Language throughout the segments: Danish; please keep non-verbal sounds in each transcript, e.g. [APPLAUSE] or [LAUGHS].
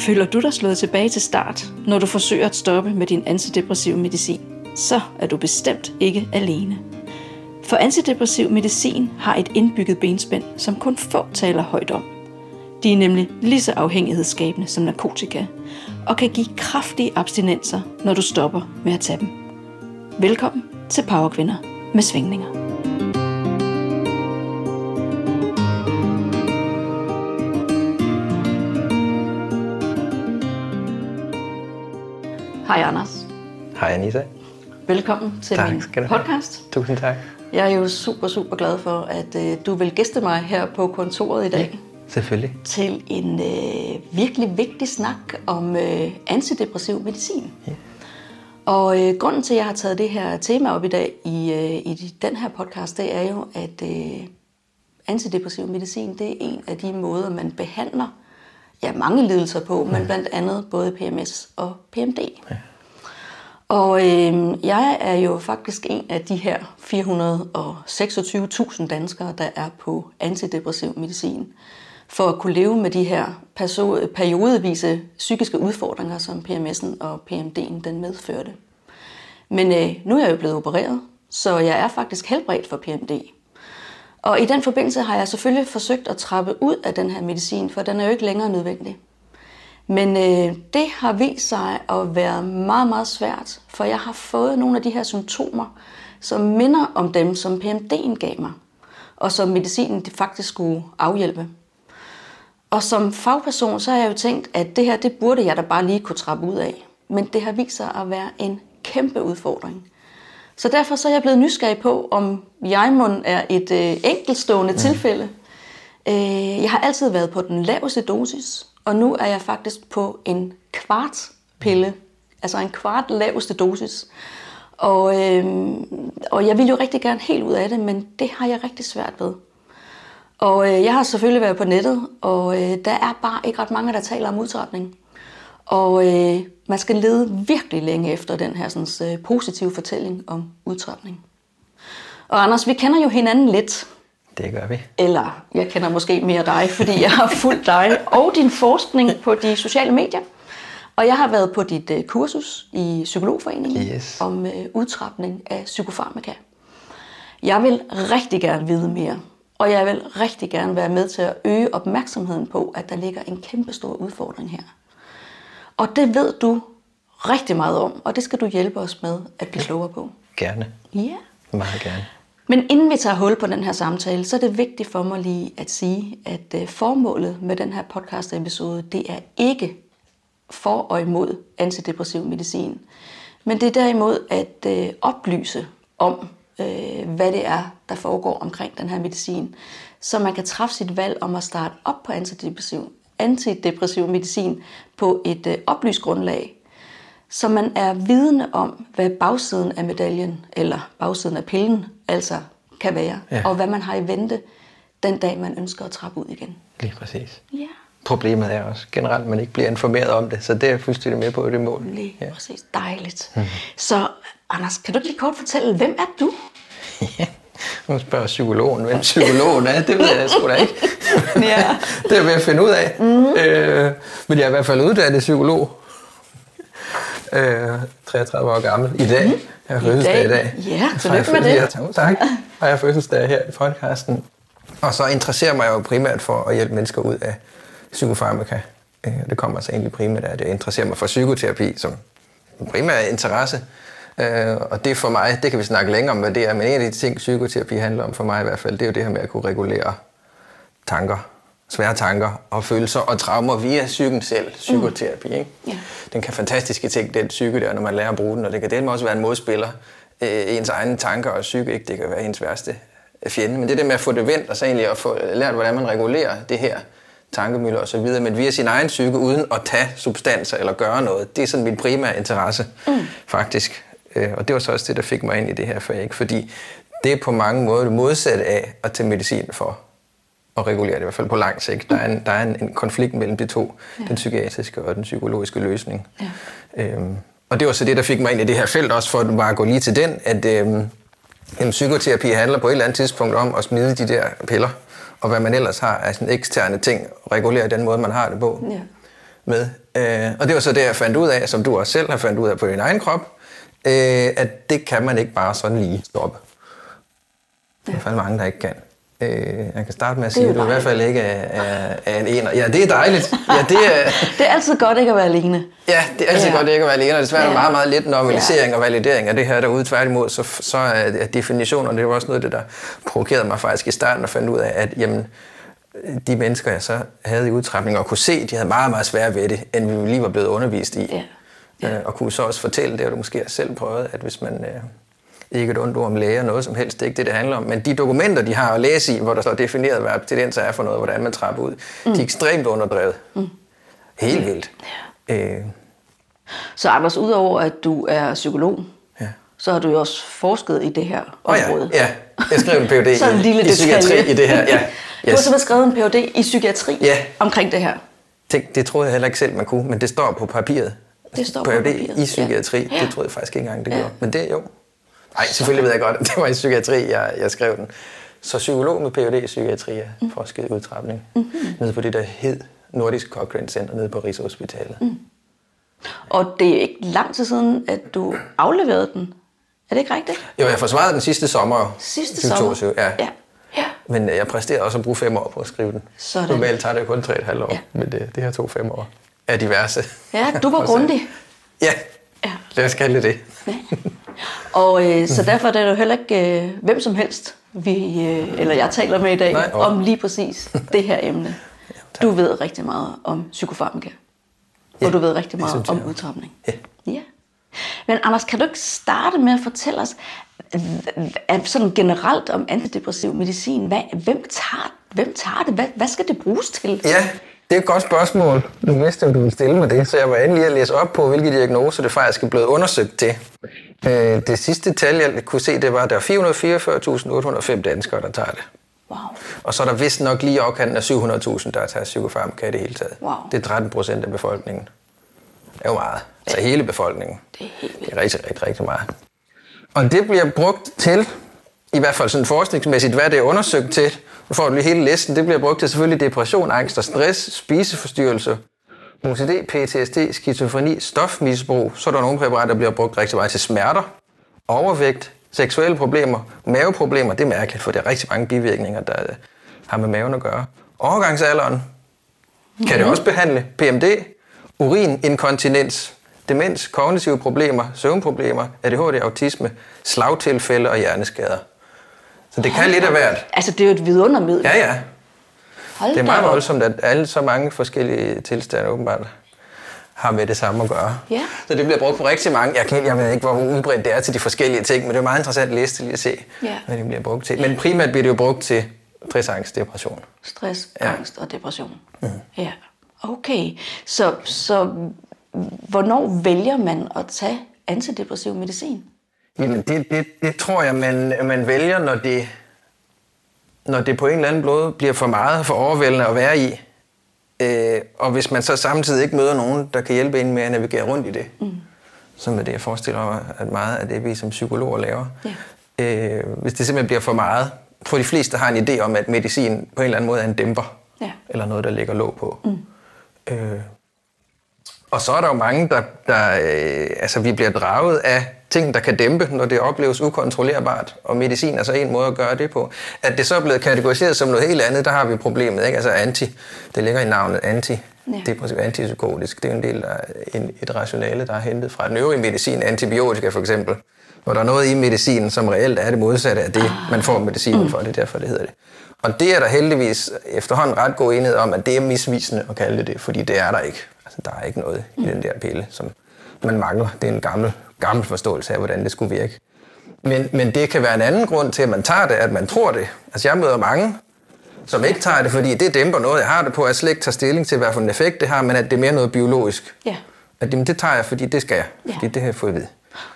Føler du dig slået tilbage til start, når du forsøger at stoppe med din antidepressiv medicin? Så er du bestemt ikke alene. For antidepressiv medicin har et indbygget benspænd, som kun få taler højt om. De er nemlig lige så afhængighedsskabende som narkotika, og kan give kraftige abstinenser, når du stopper med at tage dem. Velkommen til Powerkvinder med svingninger. Hej Anders. Hej Anissa. Velkommen til Tak min du have. podcast. Tusind tak. Jeg er jo super, super glad for, at øh, du vil gæste mig her på kontoret i dag Selvfølgelig. til en øh, virkelig vigtig snak om øh, antidepressiv medicin. Ja. Og øh, grunden til, at jeg har taget det her tema op i dag i, øh, i den her podcast, det er jo, at øh, antidepressiv medicin, det er en af de måder, man behandler ja, mange lidelser på, men blandt andet både PMS og PMD. Ja. Og øh, jeg er jo faktisk en af de her 426.000 danskere, der er på antidepressiv medicin, for at kunne leve med de her periodevise psykiske udfordringer, som PMS'en og PMD'en den medførte. Men øh, nu er jeg jo blevet opereret, så jeg er faktisk helbredt for PMD. Og i den forbindelse har jeg selvfølgelig forsøgt at trappe ud af den her medicin, for den er jo ikke længere nødvendig. Men øh, det har vist sig at være meget, meget svært, for jeg har fået nogle af de her symptomer, som minder om dem, som PMD'en gav mig, og som medicinen faktisk skulle afhjælpe. Og som fagperson, så har jeg jo tænkt, at det her, det burde jeg da bare lige kunne trappe ud af. Men det har vist sig at være en kæmpe udfordring. Så derfor så er jeg blevet nysgerrig på, om jeg er et øh, enkeltstående ja. tilfælde. Øh, jeg har altid været på den laveste dosis, og nu er jeg faktisk på en kvart pille, altså en kvart laveste dosis. Og, øh, og jeg vil jo rigtig gerne helt ud af det, men det har jeg rigtig svært ved. Og øh, jeg har selvfølgelig været på nettet, og øh, der er bare ikke ret mange, der taler om udtrapning. Og øh, man skal lede virkelig længe efter den her sådan, øh, positive fortælling om udtrapning. Og Anders, vi kender jo hinanden lidt. Det gør vi. Eller jeg kender måske mere dig, fordi jeg har fulgt dig og din forskning på de sociale medier. Og jeg har været på dit øh, kursus i Psykologforeningen Yes. om øh, udtrapning af psykofarmaka. Jeg vil rigtig gerne vide mere, og jeg vil rigtig gerne være med til at øge opmærksomheden på, at der ligger en kæmpe stor udfordring her. Og det ved du rigtig meget om, og det skal du hjælpe os med at blive klogere på. Gerne. Ja. Meget gerne. Men inden vi tager hul på den her samtale, så er det vigtigt for mig lige at sige, at øh, formålet med den her podcast-episode, det er ikke for og imod antidepressiv medicin. Men det er derimod at øh, oplyse om, øh, hvad det er, der foregår omkring den her medicin, så man kan træffe sit valg om at starte op på antidepressiv, antidepressiv medicin på et øh, oplyst grundlag, så man er vidne om, hvad bagsiden af medaljen, eller bagsiden af pillen, altså kan være, Ja. og hvad man har i vente den dag, man ønsker at trappe ud igen. Lige præcis. Ja, Problemet er også generelt, at man ikke bliver informeret om det, så det er jeg fuldstændig med på det mål. lige Ja. præcis. Dejligt. Så Anders, kan du ikke lige kort fortælle, hvem er du? Nu spørger psykologen, hvem psykologen er. Det ved jeg sgu da ikke. [LAUGHS] Ja. [LAUGHS] det er jeg ved at finde ud af. Mm. Øh, men jeg er i hvert fald uddannet psykolog. Øh, 33 år gammel i dag. Jeg har fødselsdag i dag. Ja, Så har jeg tillykke med det. fødselsdag- Ja, tak. Har jeg fødselsdag her i podcasten. Og så interesserer mig jo primært for at hjælpe mennesker ud af psykofarmaka. Øh, Det kommer altså egentlig primært af, at jeg interesserer mig for psykoterapi som primær interesse. Øh, Og det for mig, det kan vi snakke længere om, hvad det er, men en af de ting, psykoterapi handler om for mig i hvert fald, det er jo det her med at kunne regulere tanker, svære tanker og følelser og traumer via psyken selv, psykoterapi. Ikke? Ja. Den kan fantastiske ting, den psyke der, når man lærer at bruge den, og det kan dermed også være en modspiller. Øh, ens egne tanker og psyke, ikke? det kan være ens værste fjende. Men det der med at få det vendt, og så egentlig at få lært, hvordan man regulerer det her tankemøller og så videre, men via sin egen psyke, uden at tage substanser eller gøre noget, det er sådan min primære interesse, mm. faktisk. Øh, Og det var så også det, der fik mig ind i det her fag, ikke? fordi det er på mange måder det modsatte af at tage medicin for at regulere det, i hvert fald på lang sigt. Der er en, der er en, en konflikt mellem de to, ja. den psykiatriske og den psykologiske løsning. Ja. Øhm, og det var så det, der fik mig ind i det her felt, også for at bare gå lige til den, at øhm, jamen, psykoterapi handler på et eller andet tidspunkt om at smide de der piller, og hvad man ellers har af sådan eksterne ting, regulere den måde, man har det på. Ja. med. Øh, og det var så det, jeg fandt ud af, som du også selv har fandt ud af på din egen krop, øh, at det kan man ikke bare sådan lige stoppe. Det er fald mange, der ikke kan. Øh, jeg kan starte med at sige, at du i hvert fald ikke er, er, er en ener. Ja, det er dejligt. Ja, det, er, [LAUGHS] det er altid godt ikke at være alene. Ja, det er altid ja. godt ikke at være alene, og det er svært ja. meget, meget lidt normalisering ja. og validering af det her derude. Tværtimod, så, så er definitionen, det var også noget af det, der provokerede mig faktisk i starten og fandt ud af, at jamen, de mennesker, jeg så havde i udtrækning og kunne se, de havde meget, meget svært ved det, end vi lige var blevet undervist i. Ja. Ja. Øh, og kunne så også fortælle det, og du måske har selv prøvet, at hvis man... Øh, ikke et ondt ord om læger, noget som helst, det er ikke det, det handler om. Men de dokumenter, de har at læse i, hvor der står defineret, hvad abstinenser er for noget, hvordan man trapper ud, mm. de er ekstremt underdrevet. Mm. Helt vildt. Ja. Øh. Så Anders, udover at du er psykolog, ja. så har du jo også forsket i det her område. Oh ja, ja. jeg skrev en Ph.D. [LAUGHS] i, i psykiatri i det her. Ja. Yes. [LAUGHS] Du har simpelthen skrevet en Ph.D. i psykiatri ja. omkring det her. Det, det troede jeg heller ikke selv, man kunne, men det står på papiret. Det står på papiret. i psykiatri, ja. det troede jeg faktisk ikke engang, det ja. gjorde. Men det jo, Nej, selvfølgelig ved jeg godt, [LAUGHS] det var i psykiatri, jeg, jeg skrev den. Så psykolog med Ph.D. i psykiatri, ja, mm. forsket udtrapning. Mm-hmm. Nede på det der hed Nordisk Cochrane Center nede på Rigshospitalet. Mm. Og det er ikke lang tid siden, at du afleverede den. Er det ikke rigtigt? Jo, jeg forsvarede den sidste sommer. Sidste sommer? ja. ja. Ja. Men jeg præsterede også at bruge fem år på at skrive den. Sådan. Normalt tager det kun tre et halvt år, ja. men det, det her tog fem år af diverse. Ja, du var [LAUGHS] grundig. Ja, ja, lad os kalde det. Og øh, [LAUGHS] så derfor er det jo heller ikke øh, hvem som helst, vi, øh, eller jeg taler med i dag, Nej, om lige præcis det her emne. [LAUGHS] Du ved rigtig meget om psykofarmaka, ja, og du ved rigtig meget om udtrapning. Ja. ja. Men Anders, kan du ikke starte med at fortælle os sådan generelt om antidepressiv medicin? Hvad, hvem, tager, hvem tager det? Hvad, hvad skal det bruges til? Ja, det er et godt spørgsmål. Nu vidste om du ville stille mig det, så jeg var endelig at læse op på, hvilke diagnoser det faktisk er blevet undersøgt til. Øh, det sidste tal, jeg kunne se, det var, at der er 444.805 danskere, der tager det. Wow. Og så er der vist nok lige afkanten af 700.000, der tager psykofarmaka i det hele taget. Wow. Det er 13 procent af befolkningen. Det er jo meget. Så altså hele befolkningen. Det er helt. Det er rigtig, rigtig, rigtig meget. Og det bliver brugt til, i hvert fald sådan forskningsmæssigt, hvad det er undersøgt til. Nu får du lige hele listen. Det bliver brugt til selvfølgelig depression, angst og stress, spiseforstyrrelse, OCD, PTSD, skizofreni, stofmisbrug. Så er der nogle præparater, der bliver brugt rigtig meget til smerter, overvægt, seksuelle problemer, maveproblemer. Det er mærkeligt, for det er rigtig mange bivirkninger, der har med maven at gøre. Overgangsalderen kan det også behandle. PMD, urininkontinens, demens, kognitive problemer, søvnproblemer, ADHD, autisme, slagtilfælde og hjerneskader. Så det Hold kan lidt af hvert. Altså, det er jo et vidundermiddel. Ja, ja. Hold det er meget voldsomt, at alle så mange forskellige tilstande åbenbart har med det samme at gøre. Ja. Så det bliver brugt på rigtig mange. Jeg, kan, jeg ved ikke, hvor udbredt det er til de forskellige ting, men det er meget interessant at læse til lige at se, ja. hvad det bliver brugt til. Men primært bliver det jo brugt til stress, angst, depression. Stress, ja. angst og depression. Mm. Ja, okay. Så, så hvornår vælger man at tage antidepressiv medicin? Jamen, det, det, det tror jeg, man, man vælger, når det, når det på en eller anden måde bliver for meget, for overvældende at være i. Øh, og hvis man så samtidig ikke møder nogen, der kan hjælpe en med at navigere rundt i det. Mm. Som er det, jeg forestiller mig, at meget af det, vi som psykologer laver. Ja. Øh, hvis det simpelthen bliver for meget. For de fleste har en idé om, at medicin på en eller anden måde er en dæmper. Ja. Eller noget, der ligger låg på. Mm. Øh, og så er der jo mange, der, der øh, altså vi bliver draget af ting, der kan dæmpe, når det opleves ukontrollerbart, og medicin er så en måde at gøre det på. At det så er blevet kategoriseret som noget helt andet, der har vi problemet, ikke? Altså anti, det ligger i navnet anti, ja. præcis antipsykotisk, det er en del af en, et rationale, der er hentet fra den øvrige medicin, antibiotika for eksempel, hvor der er noget i medicinen, som reelt er det modsatte af det, ah. man får medicinen for, det er derfor, det hedder det. Og det er der heldigvis efterhånden ret god enighed om, at det er misvisende at kalde det det, fordi det er der ikke. Altså, der er ikke noget i den der pille, som man mangler. Det er en gammel, gammel forståelse af, hvordan det skulle virke. Men, men det kan være en anden grund til, at man tager det, at man tror det. Altså jeg møder mange, som ikke tager det, fordi det dæmper noget, jeg har det på, at jeg slet ikke tager stilling til, hvad for en effekt det har, men at det er mere noget biologisk. Ja. At jamen, det tager jeg, fordi det skal jeg, ja. fordi det har jeg fået at vide.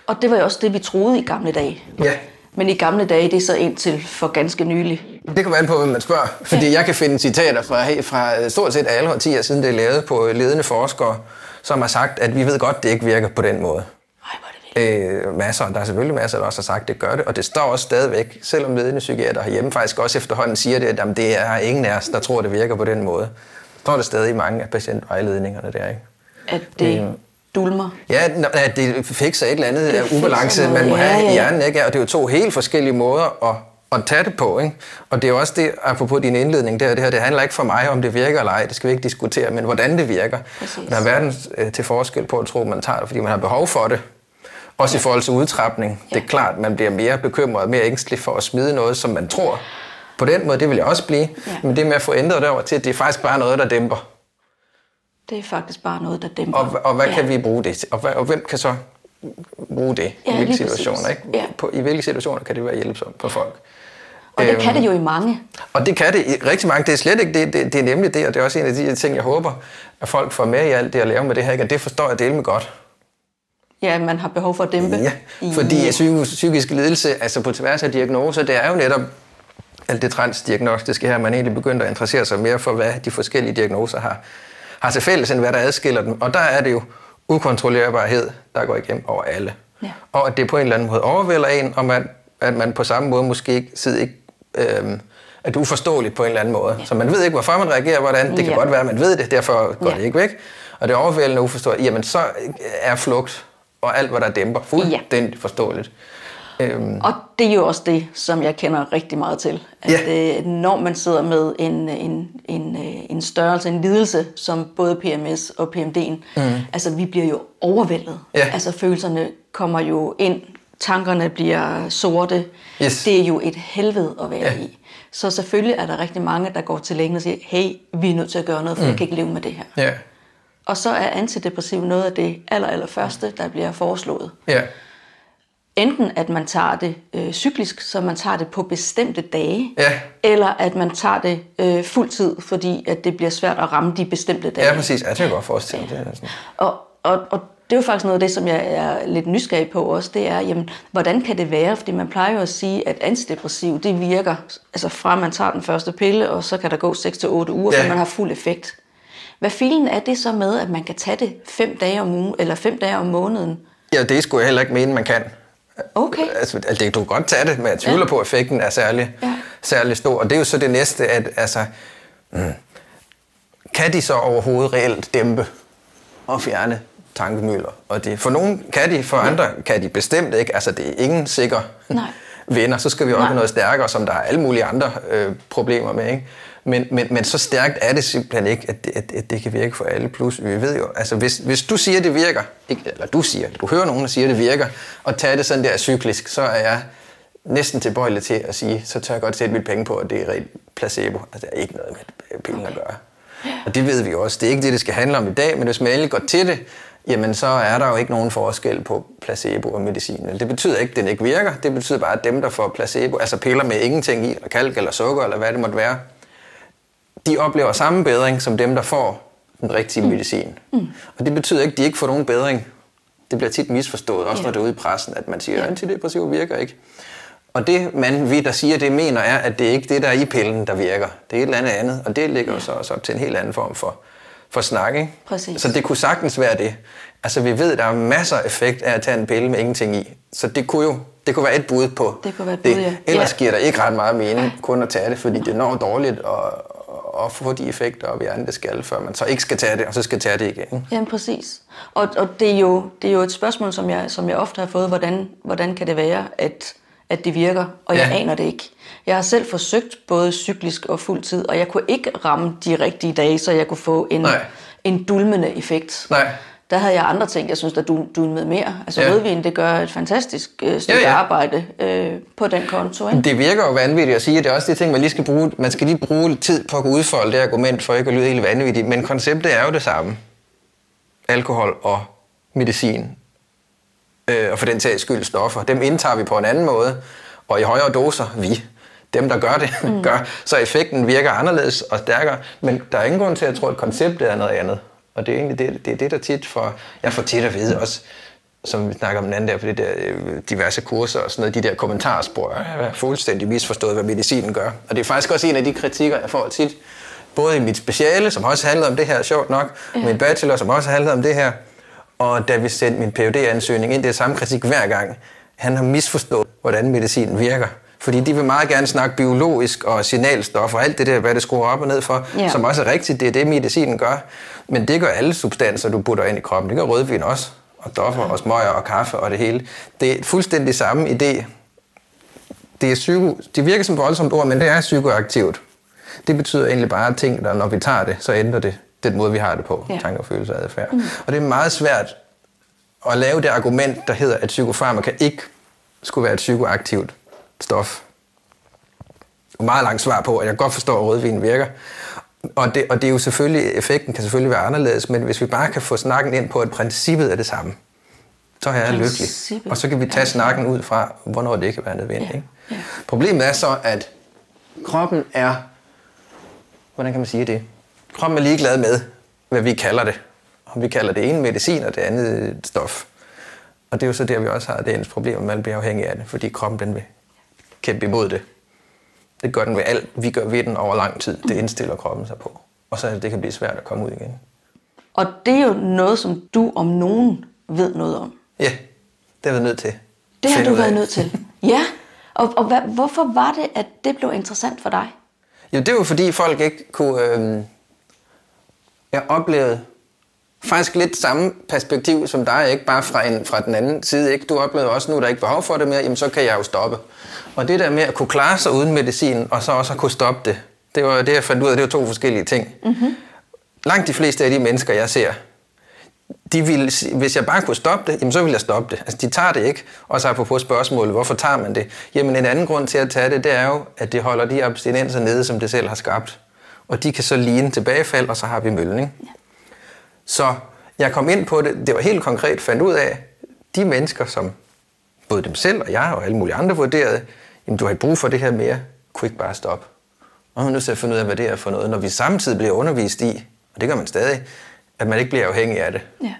Og det var jo også det, vi troede i gamle dage. Ja. Men i gamle dage, det er så indtil for ganske nylig. Det kan være på, hvem man spørger. Fordi ja. jeg kan finde citater fra, fra stort set alle årtier, siden det er lavet på ledende forskere, som har sagt, at vi ved godt, det ikke virker på den måde. Ej, hvor er det øh, masser, der er selvfølgelig masser, der også har sagt, at det gør det, og det står også stadigvæk, selvom ledende psykiater herhjemme faktisk også efterhånden siger det, at jamen, det er ingen af os, der tror, det virker på den måde. står der stadig i mange af patientvejledningerne der, ikke? At det Øh. dulmer. Ja, at det fikser et eller andet Det fikser ubalance, man må ja, have ja, i hjernen, ikke? Og det er jo to helt forskellige måder at, at tage det på, ikke? Og det er også det, apropos din indledning der, det her, det handler ikke for mig om det virker eller ej, det skal vi ikke diskutere, men hvordan det virker. Præcis. Der er verden øh, til forskel på at tro, at man tager det, fordi man har behov for det. Også i forhold til udtrapning. Det er klart, man bliver mere bekymret og mere ængstelig for at smide noget, som man tror. På den måde, det vil jeg også blive. Ja. Men det med at få ændret det over til, at det er faktisk bare noget, der dæmper. Det er faktisk bare noget, der dæmper. Og, og hvad ja. kan vi bruge det til? Og, hvad, og hvem kan så bruge det Ja, i hvilke situationer? præcis. Ikke? Ja. På, I hvilke situationer kan det være hjælpsomt for folk? Og det Øhm, kan det jo i mange. Og det kan det i rigtig mange. Det er slet ikke det, det, det er nemlig det, og det er også en af de ting, jeg håber, at folk får med i alt det at lave med det her. Ikke? Og det forstår jeg dele med godt. Ja, man har behov for at dæmpe. Ja, fordi psykisk, lidelse, altså på tværs af diagnoser, det er jo netop alt det transdiagnostiske her, man egentlig begynder at interessere sig mere for, hvad de forskellige diagnoser har, har til fælles, end hvad der adskiller dem. Og der er det jo ukontrollerbarhed, der går igennem over alle. Ja. Og at det på en eller anden måde overvælder en, og man, at man på samme måde måske ikke sidder ikke, øhm, at det er uforståeligt på en eller anden måde. Ja. Så man ved ikke, hvorfor man reagerer, hvordan. Det kan Ja. godt være, at man ved det, derfor går Ja. det ikke væk. Og det er overvældende uforståeligt. Jamen, så er flugt og alt, hvad der dæmper, fuldstændig forståeligt. Øhm, Og det er jo også det, som jeg kender rigtig meget til. At Ja. øh, når man sidder med en, en, en, øh, en størrelse, en lidelse, som både PMS og PMD'en, mm. altså vi bliver jo overvældet. Ja. Altså følelserne kommer jo ind, tankerne bliver sorte. Yes. Det er jo et helvede at være Ja. ja. i. Så selvfølgelig er der rigtig mange, der går til lægen og siger, hey, vi er nødt til at gøre noget, for mm. jeg kan ikke leve med det her. ja, Og så er antidepressiv noget af det aller, aller første, der bliver foreslået. ja, Enten at man tager det øh, cyklisk, så man tager det på bestemte dage, Ja. eller at man tager det øh, fuld tid, fordi at det bliver svært at ramme de bestemte dage. ja, præcis. Ja, det kan jeg godt forestille mig. Det sådan. Og, og, og det er jo faktisk noget af det, som jeg er lidt nysgerrig på også, det er, jamen, hvordan kan det være? Fordi man plejer jo at sige, at antidepressiv, det virker, altså fra man tager den første pille, og så kan der gå 6-8 uger, Ja. før man har fuld effekt. Hvad filen er det så med, at man kan tage det fem dage om ugen, eller fem dage om måneden? Ja, det skulle jeg heller ikke mene, man kan. Okay. Altså, altså, det, du kan godt tage det, men jeg tvivler ja. på, at effekten er særlig, Ja. særlig stor. Og det er jo så det næste, at altså, mm, kan de så overhovedet reelt dæmpe og fjerne tankemøller? Og det, for nogen kan de, for andre kan de bestemt ikke. Altså, det er ingen sikker Nej. [LAUGHS] vinder. Så skal vi op Nej. noget stærkere, som der er alle mulige andre øh, problemer med. Ikke? Men, men, men så stærkt er det simpelthen ikke, at det, at, at det kan virke for alle. Plus, vi ved jo, altså hvis, hvis du siger, det virker, ikke, eller du siger, du hører nogen, der siger, det virker, og tager det sådan der cyklisk, så er jeg næsten tilbøjelig til at sige, så tør jeg godt sætte mit penge på, at det er rent placebo. Altså, det er ikke noget med penge at gøre. Og det ved vi jo også. Det er ikke det, det skal handle om i dag, men hvis man endelig går til det, jamen så er der jo ikke nogen forskel på placebo og medicin. Det betyder ikke, at den ikke virker. Det betyder bare, at dem, der får placebo, altså piller med ingenting i, eller kalk eller sukker, eller hvad det måtte være, de oplever samme bedring som dem, der får den rigtige medicin. Mm. Og det betyder ikke, at de ikke får nogen bedring. Det bliver tit misforstået, også Ja. når det er ude i pressen, at man siger, at antidepressiv virker ikke. Og det, man, vi der siger det, mener er, at det er ikke det, der er i pillen, der virker. Det er et eller andet andet, og det ligger jo så også op til en helt anden form for, for snak. Ikke? Præcis. Så det kunne sagtens være det. Altså vi ved, at der er masser af effekt af at tage en pille med ingenting i. Så det kunne jo det kunne være et bud på Det kunne være et bud, ja. Ellers Ja. giver der ikke ret meget mening kun at tage det, fordi det når dårligt at, at få de effekter op i hjernen, det skal, før man så ikke skal tage det, og så skal tage det igen. Jamen præcis. Og, og det, er jo, det er jo et spørgsmål, som jeg, som jeg ofte har fået, hvordan, hvordan kan det være, at, at det virker, og jeg Ja. aner det ikke. Jeg har selv forsøgt både cyklisk og fuld tid, og jeg kunne ikke ramme de rigtige dage, så jeg kunne få en, Nej. en dulmende effekt. Nej. Der havde jeg andre ting, jeg synes, der dul- dulmede mere. Altså Ja. rødvin, det gør et fantastisk øh, stykke Ja, ja. arbejde øh, på den konto. Ikke? Det virker jo vanvittigt at sige, at det er også det ting, man lige skal bruge. Man skal lige bruge tid på at udfolde det argument, for ikke at lyde helt vanvittigt. Men konceptet er jo det samme. Alkohol og medicin. Øh, og for den sags skyld stoffer. Dem indtager vi på en anden måde. Og i højere doser, vi. Dem, der gør det, mm. [LAUGHS] gør. Så effekten virker anderledes og stærkere. Men der er ingen grund til at tro, at konceptet er noget andet. Og det er egentlig det, det, er det der tit for... Jeg får tit at vide også, som vi snakker om den anden der, på det der øh, diverse kurser og sådan noget, de der kommentarspor, jeg er fuldstændig misforstået, hvad medicinen gør. Og det er faktisk også en af de kritikker, jeg får tit, både i mit speciale, som også handlede om det her, sjovt nok, ja. min bachelor, som også handlede om det her, og da vi sendte min phd ansøgning ind, det er samme kritik hver gang. Han har misforstået, hvordan medicinen virker. Fordi de vil meget gerne snakke biologisk og signalstof og alt det der, hvad det skruer op og ned for, Ja. som også er rigtigt. Det er det, medicinen gør. Men det gør alle substanser, du putter ind i kroppen. Det gør rødvin også. Og stoffer og smøger og kaffe og det hele. Det er fuldstændig samme idé. Det, er psyko, det virker som voldsomt ord, men det er psykoaktivt. Det betyder egentlig bare ting, der når vi tager det, så ændrer det den måde, vi har det på. Ja. Tanker, følelser og adfærd. Mm. Og det er meget svært at lave det argument, der hedder, at psykofarmaka ikke skulle være et psykoaktivt stof. Et meget langt svar på, at jeg godt forstår, at rødvin virker. Og det, og det er jo selvfølgelig, effekten kan selvfølgelig være anderledes, men hvis vi bare kan få snakken ind på, at princippet er det samme, så er jeg lykkelig. Og så kan vi tage snakken ud fra, hvornår det kan være nødvendigt. Ja. Ikke? Ja. Problemet er så, at kroppen er, hvordan kan man sige det? Kroppen er ligeglad med, hvad vi kalder det. Om vi kalder det ene medicin, og det andet et stof. Og det er jo så der, vi også har dagens problem, at man bliver afhængig af det, fordi kroppen den vil kæmpe imod det. Det gør den ved alt, vi gør ved den over lang tid. Det indstiller kroppen sig på. Og så det kan blive svært at komme ud igen. Og det er jo noget, som du om nogen ved noget om. Ja, det er vi nødt til. Det har du ud af. været nødt til. [LAUGHS] Ja. Og, og hvad, hvorfor var det, at det blev interessant for dig? Jo, det var fordi folk ikke kunne... Øh, jeg oplevede faktisk lidt samme perspektiv som dig, ikke bare fra, en, fra den anden side. Ikke? Du oplevede også, nu er der ikke behov for det mere, jamen så kan jeg jo stoppe. Og det der med at kunne klare sig uden medicin, og så også at kunne stoppe det, det var det, jeg fandt ud af, det var to forskellige ting. Mm-hmm. Langt de fleste af de mennesker, jeg ser, de ville, hvis jeg bare kunne stoppe det, jamen så ville jeg stoppe det. Altså, de tager det ikke. Og så apropos spørgsmålet, hvorfor tager man det? Jamen, en anden grund til at tage det, det er jo, at det holder de abstinenser nede, som det selv har skabt. Og de kan så ligne tilbagefald, og så har vi møllen, ikke? Så jeg kom ind på det, det var helt konkret, fandt ud af, de mennesker, som både dem selv og jeg og alle mulige andre vurderede, jamen du har ikke brug for det her mere, kunne ikke bare stoppe. Og man er nødt til at finde ud af, hvad det er for noget, når vi samtidig bliver undervist i, og det gør man stadig, at man ikke bliver afhængig af det. Ja.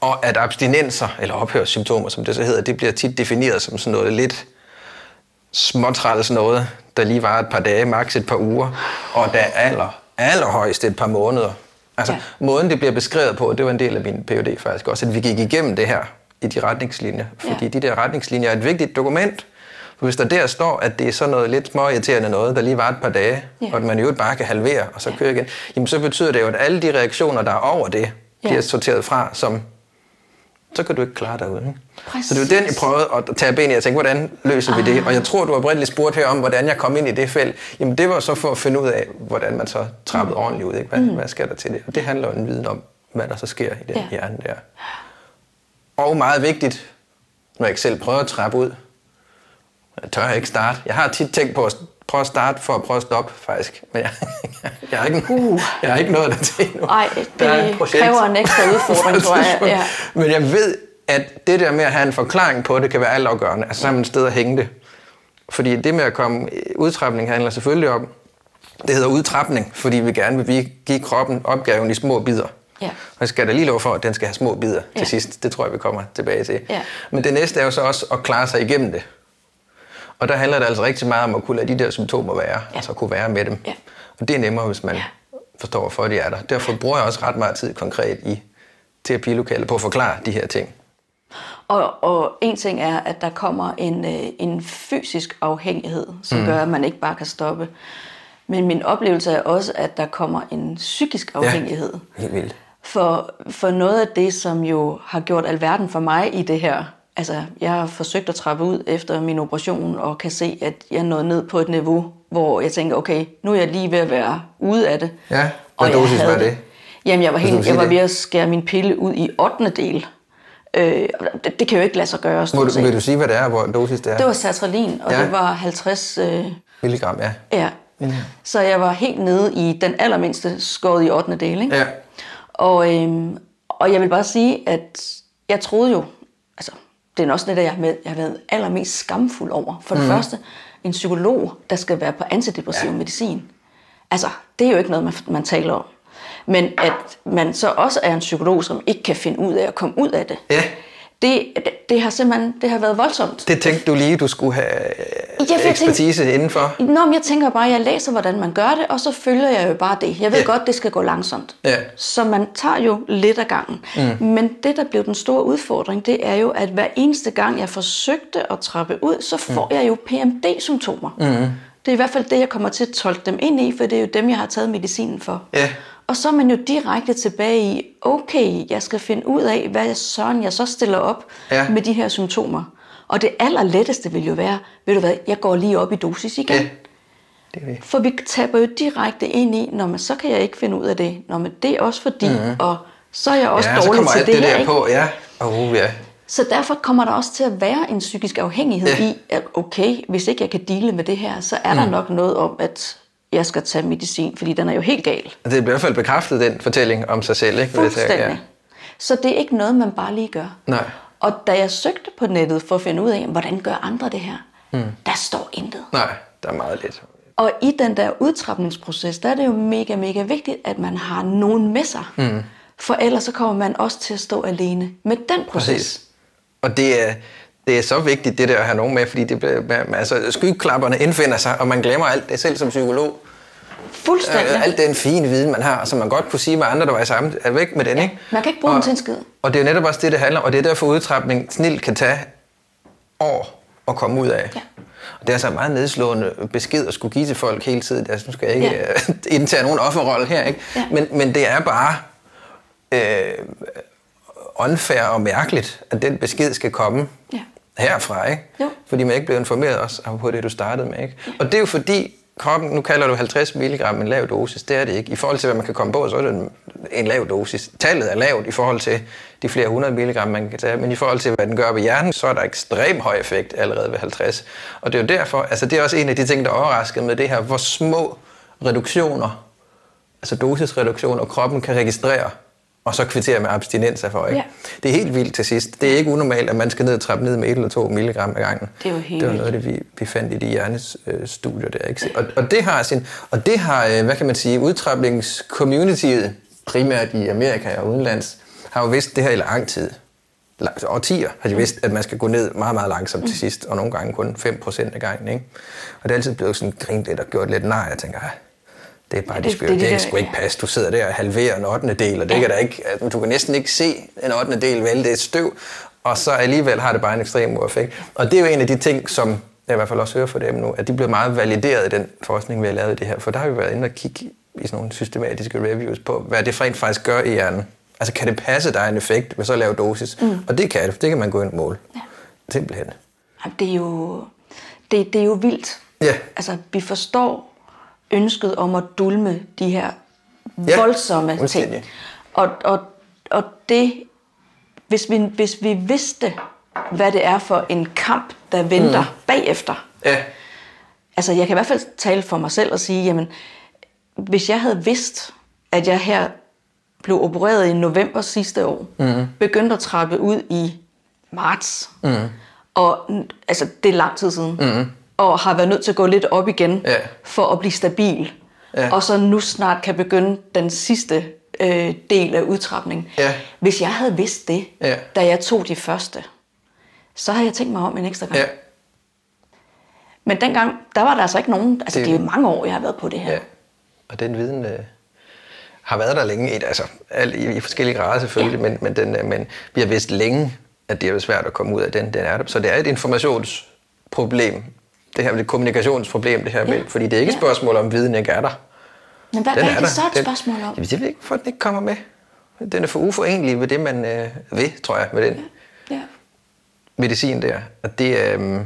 Og at abstinenser, eller ophørssymptomer, som det så hedder, det bliver tit defineret som sådan noget lidt småtræls noget, der lige var et par dage, maks et par uger, og der aller, allerhøjst et par måneder. Altså, Ja. ja. måden det bliver beskrevet på, det var en del af min PhD faktisk også, at vi gik igennem det her i de retningslinjer. Fordi Ja. ja. de der retningslinjer er et vigtigt dokument, for hvis der der står, at det er sådan noget lidt småirriterende noget, der lige var et par dage, Ja. ja. og at man jo bare kan halvere og så køre igen, jamen så betyder det jo, at alle de reaktioner, der er over det, Ja. bliver sorteret fra som så kan du ikke klare dig uden. Så det var den, jeg prøvede at tage ben i og tænke, hvordan løser vi det? Og jeg tror, du har oprindeligt spurgt her om, hvordan jeg kom ind i det felt. Jamen det var så for at finde ud af, hvordan man så trappede ordentligt ud. Ikke? Hvad, mm. hvad sker der til det? Og det handler jo en viden om, hvad der så sker i den ja. hjerne der. Og meget vigtigt, når jeg ikke selv prøver at trappe ud, jeg tør ikke starte. Jeg har tit tænkt på at prøve at starte for at prøve at stoppe, faktisk. Men jeg, [LAUGHS] jeg, har, ikke, Uh. jeg har ikke nået det til endnu. Ej, Der er et det projekt. kræver en ekstra udfordring, tror jeg. [LAUGHS] Ja. Men jeg ved, at det der med at have en forklaring på det, kan være altafgørende. Altså sammen et sted at hænge det. Fordi det med at komme udtrapning handler selvfølgelig om, det hedder udtrapning, fordi vi gerne vil give kroppen opgaven i små bidder. Ja. Og jeg skal da lige lov for, at den skal have små bidder Ja. til sidst. Det tror jeg, vi kommer tilbage til. Ja. Men det næste er jo så også at klare sig igennem det. Og der handler det altså rigtig meget om at kunne lade de der symptomer være, Ja. altså kunne være med dem. Ja. Og det er nemmere, hvis man Ja. ja. forstår, hvorfor de er der. Derfor bruger jeg også ret meget tid konkret i terapilokalet på at forklare de her ting. Og, og en ting er, at der kommer en, øh, en fysisk afhængighed, som mm. gør, at man ikke bare kan stoppe. Men min oplevelse er også, at der kommer en psykisk afhængighed. Ja, helt vildt. For, for noget af det, som jo har gjort alverden for mig i det her, altså jeg har forsøgt at trappe ud efter min operation, og kan se, at jeg nået ned på et niveau, hvor jeg tænker, okay, nu er jeg lige ved at være ude af det. Ja, hvad dosis var det? Jamen, jeg var, helt, jeg var det. ved at skære min pille ud i 8. del. Øh, det, det kan jo ikke lade sig gøre, Må du, set. vil du sige, hvad det er, hvor dosis det er? Det var sertralin, og ja. Det var 50... Øh, Milligram, ja. ja. Så jeg var helt nede i den allermindste skåret i 8. del. Ikke? Ja. Og, øhm, og jeg vil bare sige, at jeg troede jo, altså det er også det, der jeg har, med, jeg har været allermest skamfuld over. For det mm. første, en psykolog, der skal være på antidepressiv ja. medicin. Altså, det er jo ikke noget, man, man taler om. Men at man så også er en psykolog, som ikke kan finde ud af at komme ud af det. Ja. Det, det, det har simpelthen det har været voldsomt. Det tænkte du lige, du skulle have Ja, ekspertise tænkte- indenfor? Nå, men jeg tænker bare, at jeg læser, hvordan man gør det, og så følger jeg jo bare det. Jeg ved Ja. godt, det skal gå langsomt. Ja. Så man tager jo lidt af gangen. Mm. Men det, der blev den store udfordring, det er jo, at hver eneste gang, jeg forsøgte at trappe ud, så får mm. jeg jo PMD-symptomer. Mm. Det er i hvert fald det, jeg kommer til at tolke dem ind i, for det er jo dem, jeg har taget medicinen for. Ja. Og så er man jo direkte tilbage i, okay, jeg skal finde ud af, hvad søren jeg så stiller op Ja. med de her symptomer. Og det allerletteste vil jo være, ved du hvad, jeg går lige op i dosis igen. Ja. Det er det. For vi taber jo direkte ind i, når man så kan jeg ikke finde ud af det. Når man det er også fordi, mm-hmm. og så er jeg også ja, dårlig til det, det der ikke? på. Ja. Oh, ja. Så derfor kommer der også til at være en psykisk afhængighed Ja. i, at okay, hvis ikke jeg kan dele med det her, så er Mm. der nok noget om, at jeg skal tage medicin, fordi den er jo helt gal. Det bliver i hvert fald bekræftet, den fortælling om sig selv. Ikke? Fuldstændig. Så det er ikke noget, man bare lige gør. Nej. Og da jeg søgte på nettet for at finde ud af, hvordan gør andre det her, mm. der står intet. Nej, der er meget lidt. Og i den der udtrapningsproces, der er det jo mega, mega vigtigt, at man har nogen med sig. Mm. For ellers så kommer man også til at stå alene med den proces. Præcis. Og det er, det er så vigtigt, det der at have nogen med, fordi det bliver, altså, skyklapperne indfinder sig, og man glemmer alt det selv som psykolog. Fuldstændig. Øh, alt den fine viden, man har, som man godt kunne sige med andre, der var i samme, er væk med den, ikke? man kan ikke bruge og, den til en skid. Og det er jo netop også det, det handler om, og det er derfor udtrapning snilt kan tage år at komme ud af. Ja. Og det er altså en meget nedslående besked at skulle give til folk hele tiden. Altså, nu skal jeg ikke Ja. ja. [LAUGHS] indtage nogen offerrolle her, ikke? Ja. Men, men det er bare øh, unfair og mærkeligt, at den besked skal komme Ja. herfra, ikke? Jo. Fordi man ikke blev informeret også på det, du startede med, ikke? Og det er jo fordi, kroppen, nu kalder du 50 mg en lav dosis, det er det ikke. I forhold til, hvad man kan komme på, så er det en, en lav dosis. Tallet er lavt i forhold til de flere hundrede milligram, man kan tage, men i forhold til, hvad den gør ved hjernen, så er der ekstrem høj effekt allerede ved 50. Og det er jo derfor, altså det er også en af de ting, der overraskede med det her, hvor små reduktioner, altså dosisreduktioner, kroppen kan registrere, og så kvittere med abstinenser for. Ikke? Ja. Det er helt vildt til sidst. Det er ikke unormalt, at man skal ned og trappe ned med 1 eller 2 milligram ad gangen. Det er jo helt Det var noget af det, vi, vi fandt i de hjernestudier der. Ikke? Og, og, det har sin, og det har, øh, hvad kan man sige, udtrapningscommunityet, primært i Amerika og udenlands, har jo vidst det her i lang tid. Årtier har de vidst, at man skal gå ned meget, meget langsomt til sidst, og nogle gange kun 5% af gangen. Ikke? Og det er altid blevet sådan grint lidt og gjort lidt nej. Jeg tænker, "Ah, det er bare Ja, det, det- de det er Det, de det, sgu ikke passe. Du sidder der og halverer en 8. del, og det kan der ikke, altså, du kan næsten ikke se en 8. del vælte et støv, og så alligevel har det bare en ekstrem effekt. Og det er jo en af de ting, som jeg i hvert fald også hører fra dem nu, at de bliver meget valideret i den forskning, vi har lavet i det her. For der har vi været inde og kigge i sådan nogle systematiske reviews på, hvad det rent faktisk gør i hjernen. Altså kan det passe, er en effekt med så lav dosis? Mm. Og det kan det. Det kan man gå ind og måle. Ja. Simpelthen. Jamen, det er jo, det, det er jo vildt. Ja. Altså, vi forstår ønsket om at dulme de her Ja, voldsomme ting. Og, og, og det, hvis vi, hvis vi vidste, hvad det er for en kamp, der venter mm. bagefter. Ja. Altså, jeg kan i hvert fald tale for mig selv og sige, jamen, hvis jeg havde vidst, at jeg her blev opereret i november sidste år, mm. begyndte at trappe ud i marts, mm. og altså, det er lang tid siden, mm. Og har været nødt til at gå lidt op igen, Ja. for at blive stabil, Ja. og så nu snart kan begynde den sidste øh, del af udtrapningen. Ja. Hvis jeg havde vidst det, Ja. da jeg tog de første, så havde jeg tænkt mig om en ekstra gang. Ja. Men dengang, der var der altså ikke nogen... Altså, Det- det, er jo mange år, jeg har været på det her. Ja, og den viden øh, har været der længe, et- altså al, i, i forskellige grader selvfølgelig, ja. men, men, den, øh, men vi har vidst længe, at det er svært at komme ud af den, den er der. Så det er et informationsproblem, det her med et kommunikationsproblem, det her med, Ja. fordi det er ikke et Ja. spørgsmål om viden ikke er der. Men hvad, Den hvad er, der. det så et Den- spørgsmål om? Jamen, det ved ikke, for den ikke kommer med. Den er for uforenelig ved det, man øh, ved, tror jeg, med den Ja. medicin der. Og det, øh,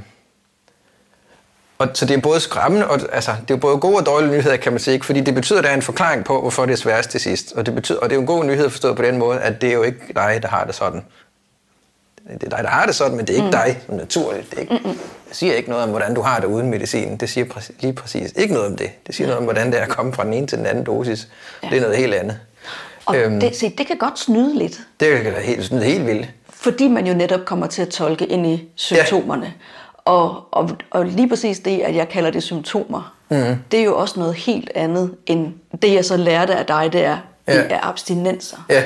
og, så det er både skræmmende, og altså, det er jo både gode og dårlige nyheder, kan man sige, ikke? fordi det betyder, at der er en forklaring på, hvorfor det er sværest til sidst. Og det, betyder, og det er jo en god nyhed forstået på den måde, at det er jo ikke dig, der har det sådan. Det er dig, der har det sådan, men det er ikke mm. dig som naturligt. Det, er ikke, det siger ikke noget om, hvordan du har det uden medicin. Det siger præcis, lige præcis ikke noget om det. Det siger noget om, hvordan det er at komme fra den ene til den anden dosis. Ja. Det er noget helt andet. Og Øhm. det, se, det kan godt snyde lidt, Det da helt, sådan helt vildt. fordi man jo netop kommer til at tolke ind i symptomerne. Ja. Og, og, og lige præcis det, at jeg kalder det symptomer, mm. det er jo også noget helt andet, end det, jeg så lærte af dig, det er, Ja. det er abstinenser. Ja.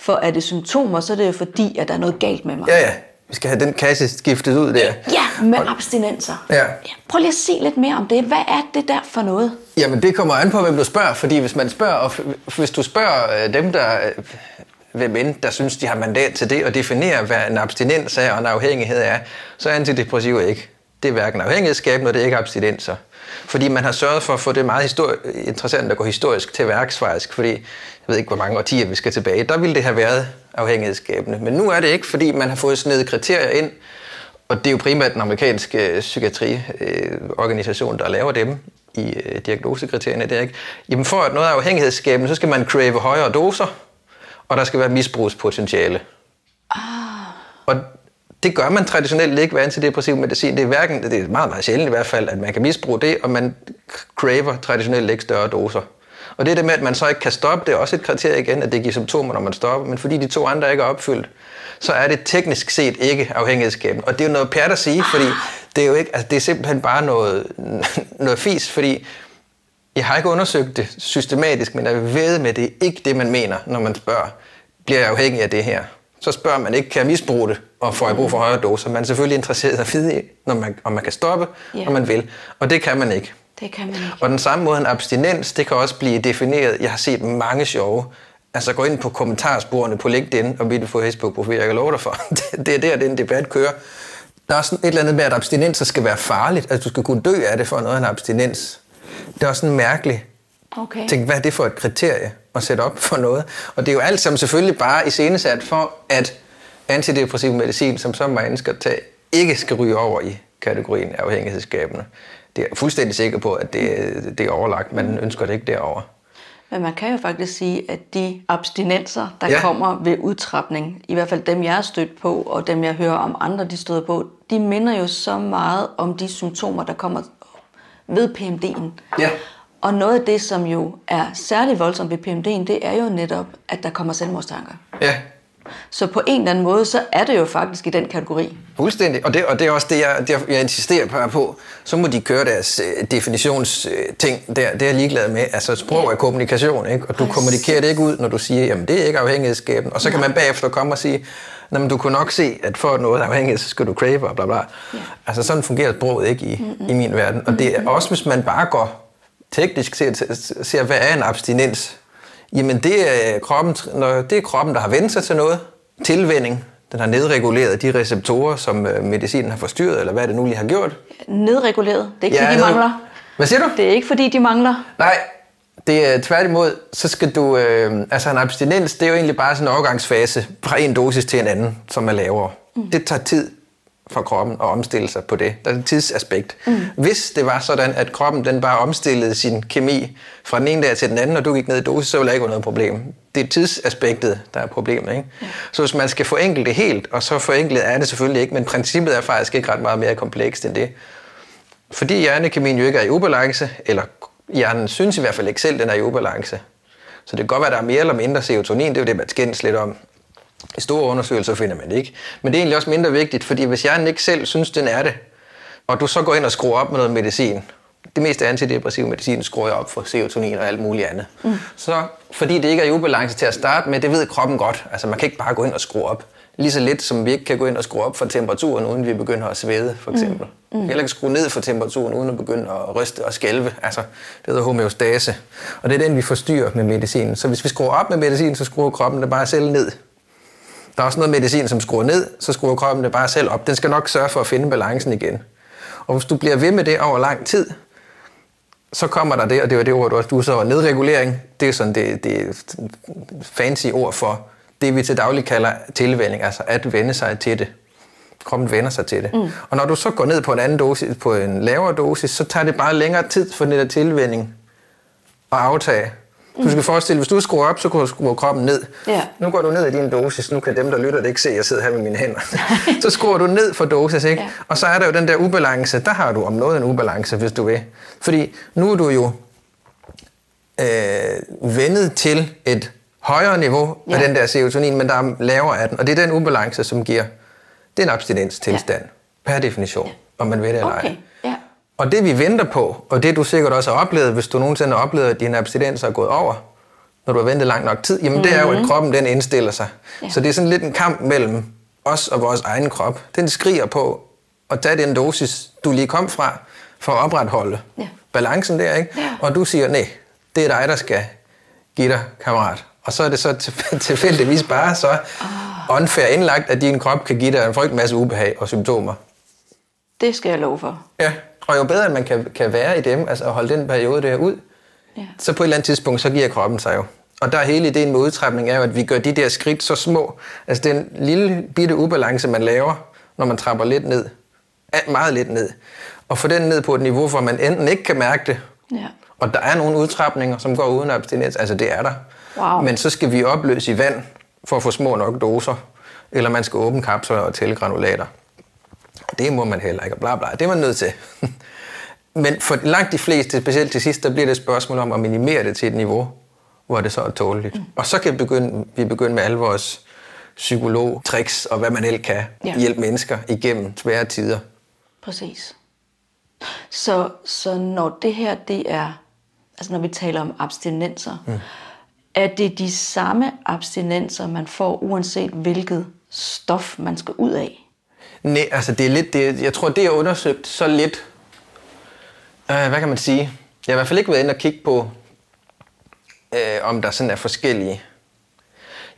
For er det symptomer, så er det jo fordi, at der er noget galt med mig. Ja, ja. Vi skal have den kasse skiftet ud der. Ja, med abstinenser. Ja. ja. Prøv lige at sige lidt mere om det. Hvad er det der for noget? Jamen, det kommer an på, hvem du spørger. Fordi hvis man spørger, og hvis du spørger øh, dem, der øh, hvem end, der synes, de har mandat til det, og definere, hvad en abstinens er og en afhængighed er, så er antidepressiver ikke. Det er hverken afhængighedsskabende, og det er ikke abstinenser. Fordi man har sørget for at få det meget histori- interessant at gå historisk til værks faktisk, fordi jeg ved ikke, hvor mange årtier vi skal tilbage. Der ville det have været afhængighedsskabende. Men nu er det ikke, fordi man har fået snedet kriterier ind, og det er jo primært den amerikanske psykiatriorganisation, der laver dem i øh, diagnosekriterierne. Det er ikke. Jamen for at noget er afhængighedsskabende, så skal man crave højere doser, og der skal være misbrugspotentiale. Ah. Og det gør man traditionelt ikke ved antidepressiv medicin. Det er, hverken, det er meget, meget sjældent i hvert fald, at man kan misbruge det, og man craver traditionelt ikke større doser. Og det er det med, at man så ikke kan stoppe, det er også et kriterie igen, at det giver symptomer, når man stopper. Men fordi de to andre ikke er opfyldt, så er det teknisk set ikke afhængighedsskabende. Og det er jo noget pært at sige, fordi det er jo ikke, altså det er simpelthen bare noget, [LAUGHS] noget fis, fordi jeg har ikke undersøgt det systematisk, men jeg ved med, at det er ikke det, man mener, når man spørger, bliver jeg afhængig af det her? Så spørger man ikke, kan jeg misbruge det, og får jeg brug for højere doser? Man er selvfølgelig interesseret at vide, når man, om man kan stoppe, Ja. om man vil. Og det kan man ikke. Det kan man ikke. Og den samme måde en abstinens, det kan også blive defineret. Jeg har set mange sjove. Altså gå ind på kommentarsporene på LinkedIn og mit på Facebook-profil, jeg kan love dig for. [LAUGHS] Det er der, den debat kører. Der er sådan et eller andet med, at abstinenser skal være farligt. Altså du skal kunne dø af det for noget af en abstinens. Det er også sådan mærkeligt. Okay. Tænk, hvad er det for et kriterie at sætte op for noget? Og det er jo alt sammen selvfølgelig bare iscenesat for, at antidepressiv medicin, som så mange skal tage, ikke skal ryge over i kategorien af afhængighedsskabende. Det er jeg fuldstændig sikker på, at det, det er overlagt. Man ønsker det ikke derover. Men man kan jo faktisk sige, at de abstinenser, der ja. kommer ved udtrapning, i hvert fald dem, jeg er stødt på, og dem, jeg hører om andre, de støder på, de minder jo så meget om de symptomer, der kommer ved PMD'en. Ja. Og noget af det, som jo er særlig voldsomt ved PMD'en, det er jo netop, at der kommer selvmordstanker. Ja, Så på en eller anden måde, så er det jo faktisk i den kategori. Fuldstændig, og det, og det er også det, jeg, det, jeg insisterer på, på. Så må de køre deres øh, definitionsting der. Det er jeg ligeglad med. Altså sprog er kommunikation, ikke? og du Præcis. kommunikerer det ikke ud, når du siger, jamen det er ikke afhængighedsskabende. Og så kan man bagefter komme og sige, men du kunne nok se, at for at noget afhængigt, så skal du crave og bla bla. Altså sådan fungerer sproget ikke i, i min verden. Og det er også, hvis man bare går teknisk ser, ser hvad er en abstinens? Jamen det er, kroppen, når det er kroppen, der har vendt sig til noget. Tilvænding. Den har nedreguleret de receptorer, som øh, medicinen har forstyrret, eller hvad det nu lige har gjort. Nedreguleret. Det er ikke, Ja, fordi de mangler. Hvad siger du? Det er ikke, fordi de mangler. Nej, det er tværtimod, så skal du, øh, altså en abstinens, det er jo egentlig bare sådan en overgangsfase fra en dosis til en anden, som er lavere. Mm. Det tager tid for kroppen at omstille sig på det. Der er et tidsaspekt. Mm. Hvis det var sådan, at kroppen den bare omstillede sin kemi fra den ene dag til den anden, og du gik ned i dosis, så ville der ikke være noget problem. Det er tidsaspektet, der er problemet. Ikke? Ja. Så hvis man skal forenkle det helt, og så forenklet er det selvfølgelig ikke, men princippet er faktisk ikke ret meget mere komplekst end det. Fordi hjernekemien jo ikke er i ubalance, eller hjernen synes i hvert fald ikke selv, den er i ubalance. Så det kan godt være, at der er mere eller mindre serotonin, det er jo det, man skændes lidt om. I store undersøgelser finder man det ikke. Men det er egentlig også mindre vigtigt, fordi hvis hjernen ikke selv synes, den er det, og du så går ind og skruer op med noget medicin, det meste antidepressiv medicin skruer jeg op for serotonin og alt muligt andet. Mm. Så fordi det ikke er i ubalance til at starte med, det ved kroppen godt. Altså man kan ikke bare gå ind og skrue op. Lige så lidt som vi ikke kan gå ind og skrue op for temperaturen, uden vi begynder at svede, for eksempel. Mm. Mm. Heller ikke skrue ned for temperaturen, uden at begynde at ryste og skælve. Altså, det hedder homeostase. Og det er den, vi forstyrrer med medicinen. Så hvis vi skruer op med medicin, så skruer kroppen det bare selv ned. Der er også noget medicin, som skruer ned, så skruer kroppen det bare selv op. Den skal nok sørge for at finde balancen igen. Og hvis du bliver ved med det over lang tid, så kommer der det, og det var det ord, du også du så nedregulering. Det er sådan det, det fancy ord for det, vi til daglig kalder tilvænning, altså at vende sig til det. Kroppen vender sig til det. Mm. Og når du så går ned på en anden dosis, på en lavere dosis, så tager det bare længere tid for den der tilvænning at aftage. Du skal forestille, hvis du skruer op, så kan du skrue kroppen ned. Ja. Nu går du ned i din dosis. Nu kan dem, der lytter det ikke se, at jeg sidder her med mine hænder. så skruer du ned for dosis, ikke? Ja. Og så er der jo den der ubalance. Der har du om noget en ubalance, hvis du vil. Fordi nu er du jo øh, vendet til et højere niveau ja. af den der serotonin, men der er lavere af den. Og det er den ubalance, som giver... Det er en abstinenstilstand, ja. per definition, ja. om man ved det eller ej. Okay, ja. Og det vi venter på, og det du sikkert også har oplevet, hvis du nogensinde har oplevet, at din abstinens er gået over, når du har ventet lang nok tid, jamen mm-hmm. det er jo, at kroppen den indstiller sig. Ja. Så det er sådan lidt en kamp mellem os og vores egen krop. Den skriger på at tage den dosis, du lige kom fra, for at opretholde ja. balancen der, ikke? Ja. Og du siger, nej, det er dig, der skal give dig, kammerat. Og så er det så [LAUGHS] tilfældigvis bare så oh. unfair indlagt, at din krop kan give dig en frygt masse ubehag og symptomer. Det skal jeg love for. Ja, og jo bedre man kan, kan være i dem, altså at holde den periode der ud, ja. så på et eller andet tidspunkt, så giver kroppen sig jo. Og der er hele ideen med udtræpning er jo, at vi gør de der skridt så små. Altså den lille bitte ubalance, man laver, når man trapper lidt ned, meget lidt ned, og få den ned på et niveau, hvor man enten ikke kan mærke det, ja. og der er nogle udtrapninger, som går uden abstinens, altså det er der. Wow. Men så skal vi opløse i vand for at få små nok doser, eller man skal åbne kapsler og tælle granulater. Det må man heller ikke, bla bla. Det er man nødt til. [LAUGHS] Men for langt de fleste, specielt til sidst, der bliver det et spørgsmål om at minimere det til et niveau, hvor det så er tåleligt. Mm. Og så kan vi begynde, vi begynde med alle vores psykolog-tricks og hvad man ellers kan ja. hjælpe mennesker igennem svære tider. Præcis. Så, så når det her, det er, altså når vi taler om abstinenser, mm. er det de samme abstinenser, man får, uanset hvilket stof man skal ud af? Nej, altså det er lidt, det, jeg tror, det er undersøgt så lidt, øh, hvad kan man sige? Jeg har i hvert fald ikke været inde og kigge på, øh, om der sådan er forskellige.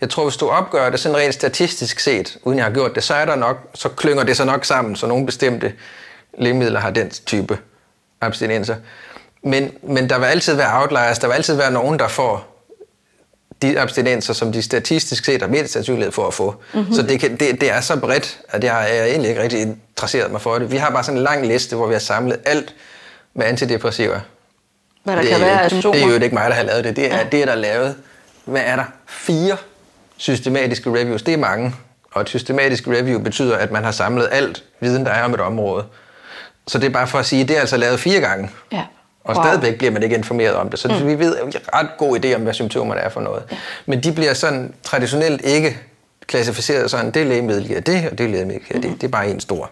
Jeg tror, hvis du opgør det sådan rent statistisk set, uden jeg har gjort det, så er der nok, så klynger det sig nok sammen, så nogle bestemte lægemidler har den type abstinenser. Men, men der vil altid være outliers, der vil altid være nogen, der får de abstinenser, som de statistisk set har mindst sandsynlighed for at få. Mm-hmm. Så det, kan, det, det er så bredt, at jeg er egentlig ikke rigtig interesseret mig for det. Vi har bare sådan en lang liste, hvor vi har samlet alt med antidepressiva. Hvad der det, kan være Det er jo ikke mig, der har lavet det. Det er, ja. det er der lavet. Hvad er der? Fire systematiske reviews. Det er mange. Og et systematisk review betyder, at man har samlet alt viden, der er om et område. Så det er bare for at sige, at det er altså lavet fire gange. Ja. Og wow. stadigvæk bliver man ikke informeret om det. Så mm. vi ved en ret god idé om, hvad symptomerne er for noget. Ja. Men de bliver sådan traditionelt ikke klassificeret sådan, det lægemiddel giver det, og det lægemiddel giver mm. det. Det er bare en stor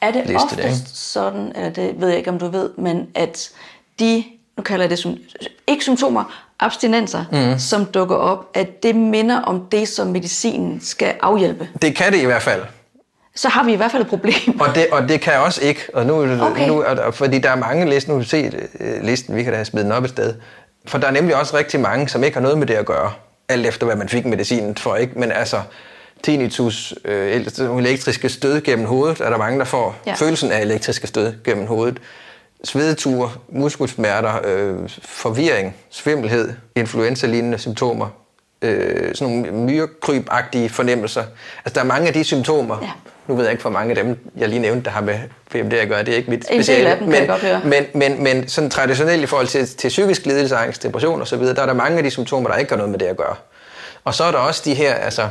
Er det liste, oftest der, sådan, eller det ved jeg ikke, om du ved, men at de, nu kalder jeg det som, ikke symptomer, abstinenser, mm. som dukker op, at det minder om det, som medicinen skal afhjælpe? Det kan det i hvert fald så har vi i hvert fald et problem. Og det, og det kan også ikke, og nu, okay. nu fordi der er mange lister, nu har se øh, listen, vi kan da smide den op et sted, for der er nemlig også rigtig mange, som ikke har noget med det at gøre, alt efter hvad man fik medicinen for, ikke? Men altså, tinnitus, øh, elektriske stød gennem hovedet, er der mange, der får ja. følelsen af elektriske stød gennem hovedet. Svedeture, muskelsmerter, øh, forvirring, svimmelhed, influenza-lignende symptomer, øh, sådan nogle myrekryb-agtige fornemmelser. Altså, der er mange af de symptomer, ja nu ved jeg ikke, hvor mange af dem, jeg lige nævnte, der har med PMD at gøre. Det er ikke mit speciale. En del af dem, men, men, men, men sådan traditionelt i forhold til, til psykisk lidelse, angst, depression osv., der er der mange af de symptomer, der ikke har noget med det at gøre. Og så er der også de her, altså,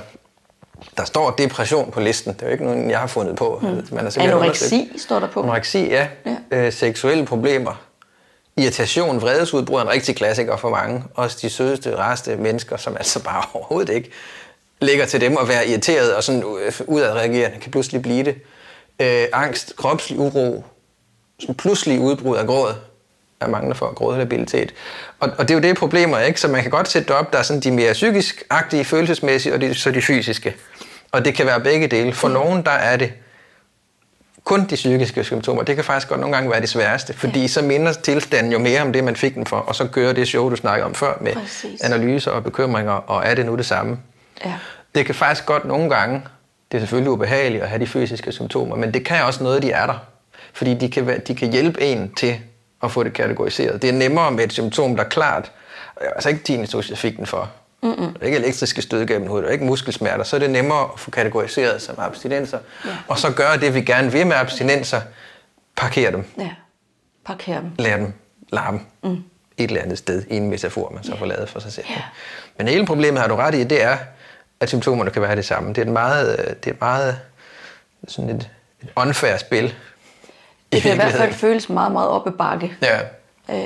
der står depression på listen. Det er jo ikke nogen, jeg har fundet på. Mm. Man er Anoreksi undersøgt. står der på. Anoreksi, ja. ja. Øh, seksuelle problemer. Irritation, vredesudbrud er en rigtig klassiker for mange. Også de sødeste, rareste mennesker, som altså bare [LAUGHS] overhovedet ikke ligger til dem at være irriteret og sådan øh, udadreagerende, kan pludselig blive det. Øh, angst, kropslig uro, sådan pludselig udbrud af gråd, er mange, der får grådlabilitet. Og, og det er jo det problemer, ikke? Så man kan godt sætte det op, der er sådan de mere psykisk-agtige, følelsesmæssige, og de, så de fysiske. Og det kan være begge dele. For nogen, der er det kun de psykiske symptomer. Det kan faktisk godt nogle gange være det sværeste, fordi ja. så minder tilstanden jo mere om det, man fik den for, og så kører det show, du snakkede om før, med Præcis. analyser og bekymringer, og er det nu det samme? Ja. Det kan faktisk godt nogle gange, det er selvfølgelig ubehageligt at have de fysiske symptomer, men det kan også noget, de er der. Fordi de kan, de kan hjælpe en til at få det kategoriseret. Det er nemmere med et symptom, der er klart, altså ikke tinnitus, jeg fik den for. Mm-mm. Ikke elektriske stød gennem hovedet, ikke muskelsmerter, så er det nemmere at få kategoriseret som abstinenser. Ja. Og så gøre det, vi gerne vil med abstinenser, parkere dem. Ja, parkere dem. Lad dem larme. Mm. Et eller andet sted i en metafor, man så ja. får lavet for sig selv. Ja. Men hele problemet, har du ret i, det er, at symptomerne kan være det samme. Det er et meget, øh, det er meget sådan et, et unfair spil. Det kan i hvert fald føles meget, meget op ad bakke. Ja.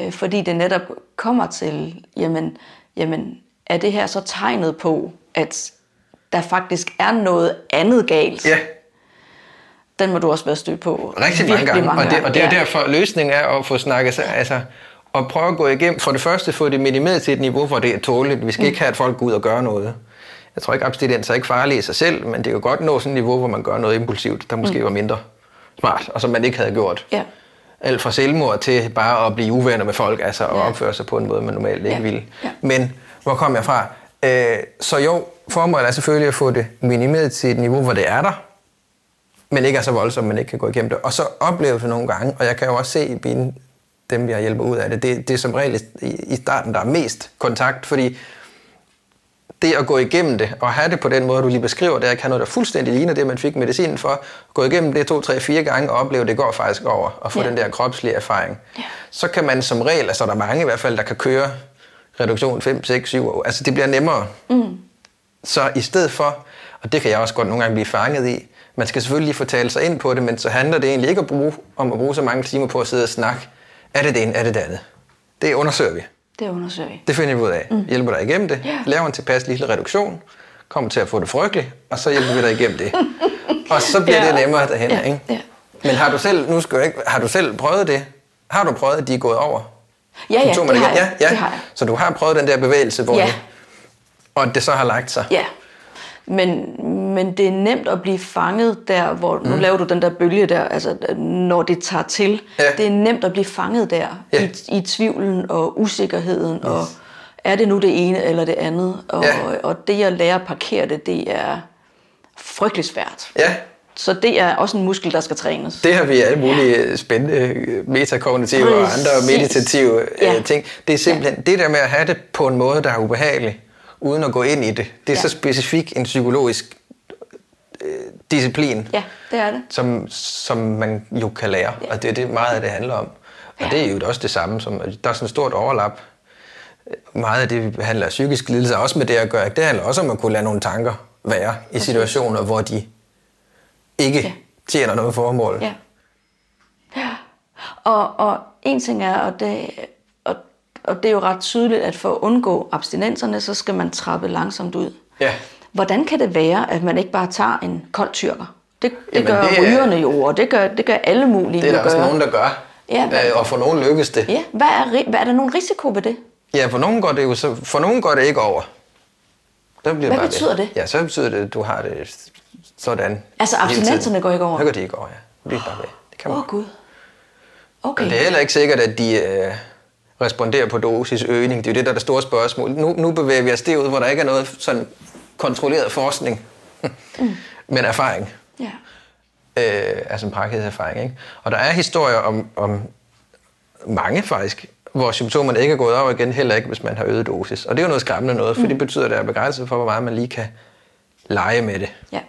Øh, fordi det netop kommer til, jamen, jamen, er det her så tegnet på, at der faktisk er noget andet galt? Ja. Den må du også være stødt på. Rigtig mange gange. Mange og, det, og det er ja. derfor, løsningen er at få snakket sig, altså og prøve at gå igennem, for det første få det minimeret til et niveau, hvor det er tåligt. Vi skal mm. ikke have, at folk går ud og gør noget. Jeg tror ikke, abstinens er ikke farlig i sig selv, men det kan godt nå sådan et niveau, hvor man gør noget impulsivt, der måske mm. var mindre smart, og som man ikke havde gjort. Ja. Alt fra selvmord til bare at blive uvenner med folk, altså at Ja. opføre sig på en måde, man normalt ikke Ja. ville. Ja. Men hvor kom jeg fra? Øh, så jo, formålet er selvfølgelig at få det minimeret til et niveau, hvor det er der, men ikke er så voldsomt, man ikke kan gå igennem det. Og så oplever det nogle gange, og jeg kan jo også se i mine, dem, jeg hjælper ud af det, det, det er som regel i, i starten, der er mest kontakt, fordi det at gå igennem det, og have det på den måde, du lige beskriver, det er at have noget, der fuldstændig ligner det, man fik medicinen for, gå igennem det to, tre, fire gange og opleve, at det går faktisk over, og få Ja. den der kropslige erfaring. Ja. Så kan man som regel, altså der er mange i hvert fald, der kan køre reduktion 5, 6, 7 år. Altså det bliver nemmere. Mm. Så i stedet for, og det kan jeg også godt nogle gange blive fanget i, man skal selvfølgelig lige talt sig ind på det, men så handler det egentlig ikke at bruge, om at bruge så mange timer på at sidde og snakke. Er det det ene, er det det andet? Det undersøger vi. Det undersøger vi. Det finder vi ud af. Mm. Hjælper dig igennem det. Ja. Laver en tilpas lille reduktion. Kommer til at få det frygteligt. Og så hjælper vi dig igennem det. [LAUGHS] og så bliver Ja. det nemmere derhen. Ja, Ikke? ja. Men har du selv, nu skal jeg ikke, har du selv prøvet det? Har du prøvet, at de er gået over? Ja, ja, det har. Ja, ja. Det har jeg. Så du har prøvet den der bevægelse, hvor Ja. det, og det så har lagt sig? Ja. Men, men det er nemt at blive fanget der, hvor nu laver du den der bølge der, altså når det tager til. Ja. Det er nemt at blive fanget der Ja. i, i tvivlen og usikkerheden yes. og er det nu det ene eller det andet? Og, Ja. og det at lære at parkere det, det er frygtelig svært. Ja, Så det er også en muskel, der skal trænes. det har vi alle mulige spændende øh, metakognitive og andre Præcis. meditative øh, Ja. ting. Det er simpelthen det der med at have det på en måde, der er ubehagelig, uden at gå ind i det. Det er Ja. så specifik en psykologisk øh, disciplin. Ja, det er det. som, som man jo kan lære, og det er det meget af det handler om. Og Ja. det er jo også det samme, som der er sådan et stort overlap. Meget af det, vi behandler psykisk lidelse, også med det at gøre, det handler også om at kunne lade nogle tanker være i situationer, hvor de ikke Ja. tjener noget formål. Ja. ja. Og, og en ting er, og det, og, og det er jo ret tydeligt, at for at undgå abstinenserne, så skal man trappe langsomt ud. Ja. Hvordan kan det være, at man ikke bare tager en kold tyrker? Det, det Jamen, gør det er- rygerne jo, og det gør, det gør alle mulige Det er der også gøre. nogen, der gør. Ja, hvad- Øh, og for nogen lykkes det. Ja, hvad er, hvad er der nogen risiko ved det? Ja, for nogen går det jo så, for nogen går det ikke over. Der bliver Hvad bare betyder ved. det? Ja, så betyder det, at du har det sådan. Altså, abstinenserne går ikke over? Så går de ikke over, ja. Det bliver bare ved. Det kan Åh man oh, Gud. Okay. Men det er heller ikke sikkert, at de øh, responderer på dosisøgning. Det er jo det, der er det store spørgsmål. Nu, nu bevæger vi os derud, hvor der ikke er noget sådan kontrolleret forskning, mm. men erfaring. Ja. Øh, altså en praksiserfaring. Ikke? Og der er historier om, om mange faktisk, hvor symptomerne ikke er gået over igen, heller ikke hvis man har øget dosis. Og det er jo noget skræmmende noget, for mm. det betyder, at der er begrænset for, hvor meget man lige kan lege med det. Ja.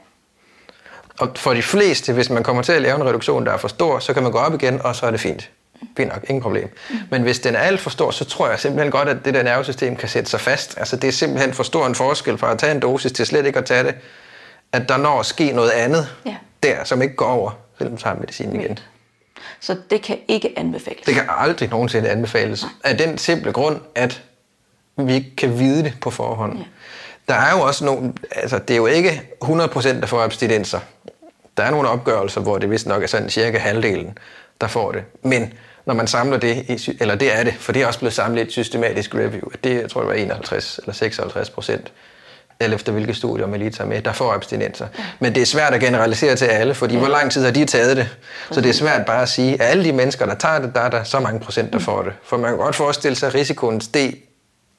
Og for de fleste, hvis man kommer til at lave en reduktion, der er for stor, så kan man gå op igen, og så er det fint. Fint nok, ingen problem. Men hvis den er alt for stor, så tror jeg simpelthen godt, at det der nervesystem kan sætte sig fast. Altså det er simpelthen for stor en forskel fra at tage en dosis til slet ikke at tage det, at der når at ske noget andet Ja. der, som ikke går over, selvom du tager medicinen igen. Så det kan ikke anbefales. Det kan aldrig nogensinde anbefales. Af den simple grund, at vi ikke kan vide det på forhånd. Ja. Der er jo også nogle, altså det er jo ikke 100% der får abstinenser. Der er nogle opgørelser, hvor det vist nok er sådan cirka halvdelen, der får det. Men når man samler det, eller det er det, for det er også blevet samlet i et systematisk review, at det jeg tror jeg var 51 eller 56 procent, eller efter hvilke studier man lige tager med, der får abstinenser. Men det er svært at generalisere til alle, fordi hvor lang tid har de taget det? Så det er svært bare at sige, at alle de mennesker, der tager det, der er der så mange procent, der får det. For man kan godt forestille sig, at risikoen steg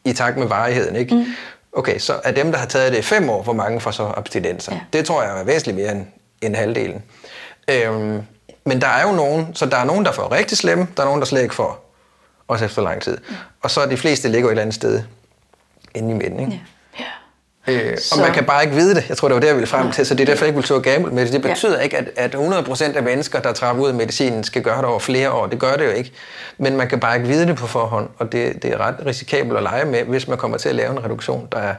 i takt med varigheden. Ikke? Mm. Okay, så af dem, der har taget det i fem år, hvor mange får så abstinenser? Ja. Det tror jeg er væsentligt mere end, end halvdelen. Øhm, men der er jo nogen, så der er nogen, der får rigtig slemme, der er nogen, der slet ikke får, også efter lang tid. Og så er de fleste ligger et eller andet sted inde i midten. Ikke? Ja. ja. Øh, Så- og man kan bare ikke vide det. Jeg tror, det var det, jeg ville frem til, så det er derfor, jeg ikke vil turde gamble med det. Det Ja. betyder ikke, at, at 100% af mennesker, der træffer ud af medicinen, skal gøre det over flere år. Det gør det jo ikke. Men man kan bare ikke vide det på forhånd, og det, det er ret risikabelt at lege med, hvis man kommer til at lave en reduktion, der er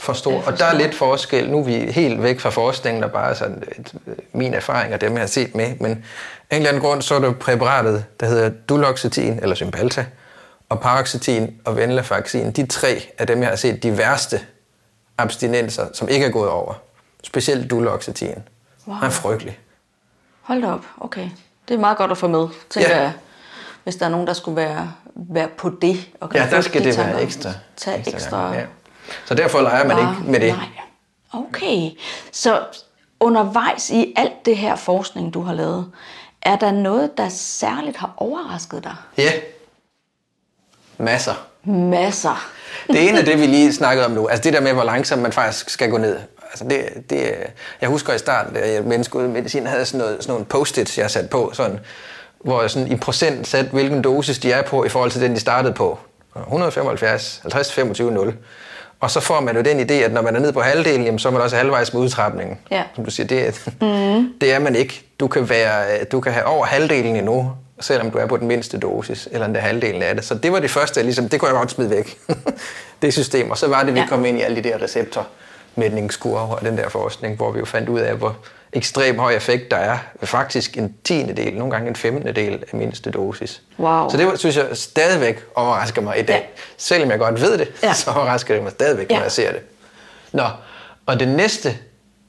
for stor. Ja, for og der er lidt forskel. Nu er vi helt væk fra forskningen, der bare er sådan et, min erfaring og dem, jeg har set med. Men af en eller anden grund, så er det præparatet, der hedder Duloxetin, eller Cymbalta, og Paroxetin og Venlafaxin. De tre af dem, jeg har set de værste abstinenser, som ikke er gået over. Specielt Duloxetin. Wow. Han er frygtelig. Hold da op, okay. Det er meget godt at få med, tænker Ja. jeg. hvis der er nogen, der skulle være, være på det. Og kan Ja, der skal de det være ekstra. Tage ekstra, ekstra Ja. Så derfor leger man ikke med det. Nej. Okay, så undervejs i alt det her forskning, du har lavet, er der noget, der særligt har overrasket dig? Ja. Masser. Masser. Det ene er det, vi [LAUGHS] lige snakkede om nu. Altså det der med, hvor langsomt man faktisk skal gå ned. Altså det, det, jeg husker i starten, da jeg menneske medicin havde sådan, noget, sådan nogle post-its, jeg satte på, sådan, hvor jeg sådan i procent satte, hvilken dosis de er på, i forhold til den, de startede på. 175, 50, 25, 0. Og så får man jo den idé, at når man er nede på halvdelen, jamen, så er man også halvvejs med udtrapningen. Ja. Som du siger, det, mm. [LAUGHS] det er man ikke. Du kan, være, du kan have over halvdelen endnu, selvom du er på den mindste dosis, eller endda halvdelen af det. Så det var det første, jeg ligesom, det kunne jeg godt smide væk, [LAUGHS] det system. Og så var det, vi Ja. kom ind i alle de der receptormætningskurver og den der forskning, hvor vi jo fandt ud af, hvor ekstrem høj effekt der er. Faktisk en tiende del, nogle gange en femtende del af mindste dosis. Wow. Så det synes jeg stadigvæk overrasker mig i dag. Ja. Selvom jeg godt ved det, Ja. så overrasker det mig stadigvæk, når Ja. jeg ser det. Nå, og det næste,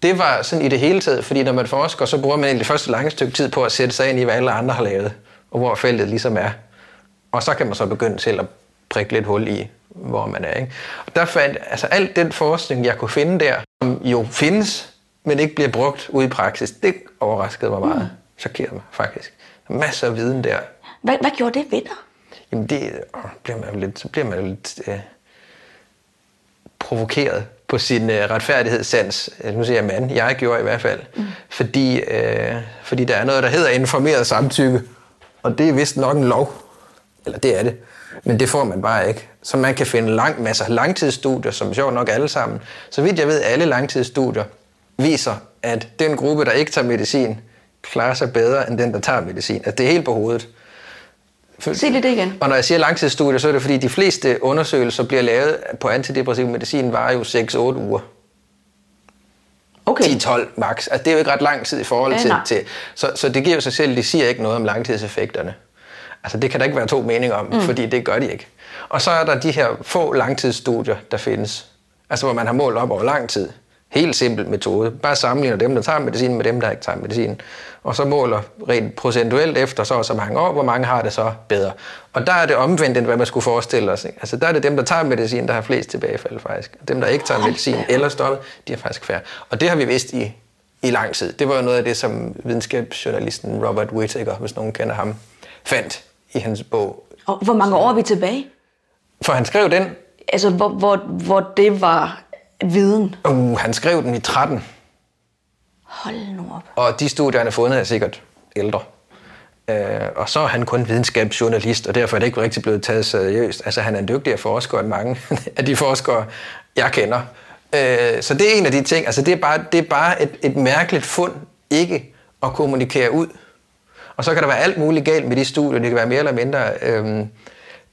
det var sådan i det hele taget, fordi når man forsker, så bruger man egentlig først et langt stykke tid på at sætte sig ind i, hvad alle andre har lavet, og hvor feltet ligesom er. Og så kan man så begynde til at prikke lidt hul i, hvor man er. Ikke? Og der fandt, altså alt den forskning, jeg kunne finde der, som jo findes, men ikke bliver brugt ude i praksis, det overraskede mig meget. Mm. Chokerede mig faktisk. Er masser af viden der. Hvad, hvad gjorde det ved dig? Jamen det åh, bliver man jo lidt, så bliver man jo lidt øh, provokeret på sin øh, retfærdighedssans. Øh, Nu siger jeg mand, jeg gjorde i hvert fald. Mm. Fordi, øh, fordi der er noget, der hedder informeret samtykke. Og det er vist nok en lov. Eller det er det. Men det får man bare ikke. Så man kan finde lang, masser af langtidsstudier, som sjovt nok alle sammen. Så vidt jeg ved, alle langtidsstudier viser, at den gruppe, der ikke tager medicin, klarer sig bedre end den, der tager medicin. Altså det er helt på hovedet. Sig lige det igen. Og når jeg siger langtidsstudier, så er det fordi, de fleste undersøgelser bliver lavet på antidepressiv medicin, varer jo 6-8 uger. Okay. 10-12 max. Altså, det er jo ikke ret lang tid i forhold til... nej. til så, så det giver jo sig selv, de siger ikke noget om langtidseffekterne. Altså det kan der ikke være to meninger om, mm. fordi det gør de ikke. Og så er der de her få langtidsstudier, der findes. Altså hvor man har målt op over lang tid. Helt simpel metode. Bare sammenligner dem, der tager medicin med dem, der ikke tager medicin. Og så måler rent procentuelt efter så og så mange år, hvor mange har det så bedre. Og der er det omvendt, end hvad man skulle forestille os. ikke? Altså der er det dem, der tager medicin, der har flest tilbagefald faktisk. Dem, der ikke tager medicin eller stoppet, de har faktisk færre. Og det har vi vidst i, i lang tid. Det var jo noget af det, som videnskabsjournalisten Robert Whittaker, hvis nogen kender ham, fandt i hans bog. Og hvor mange år er vi tilbage? For han skrev den, Altså, hvor, hvor, hvor det var viden. uh, han skrev den i 13, Hold nu op. og de studier, han har fundet, er sikkert ældre. Øh, og så er han kun videnskabsjournalist, og derfor er det ikke rigtig blevet taget seriøst. Altså, han er en dygtigere forsker end mange [LAUGHS] af de forskere, jeg kender. Øh, så det er en af de ting. Altså, det er bare, det er bare et, et mærkeligt fund ikke at kommunikere ud. Og så kan der være alt muligt galt med de studier. Det kan være mere eller mindre øhm,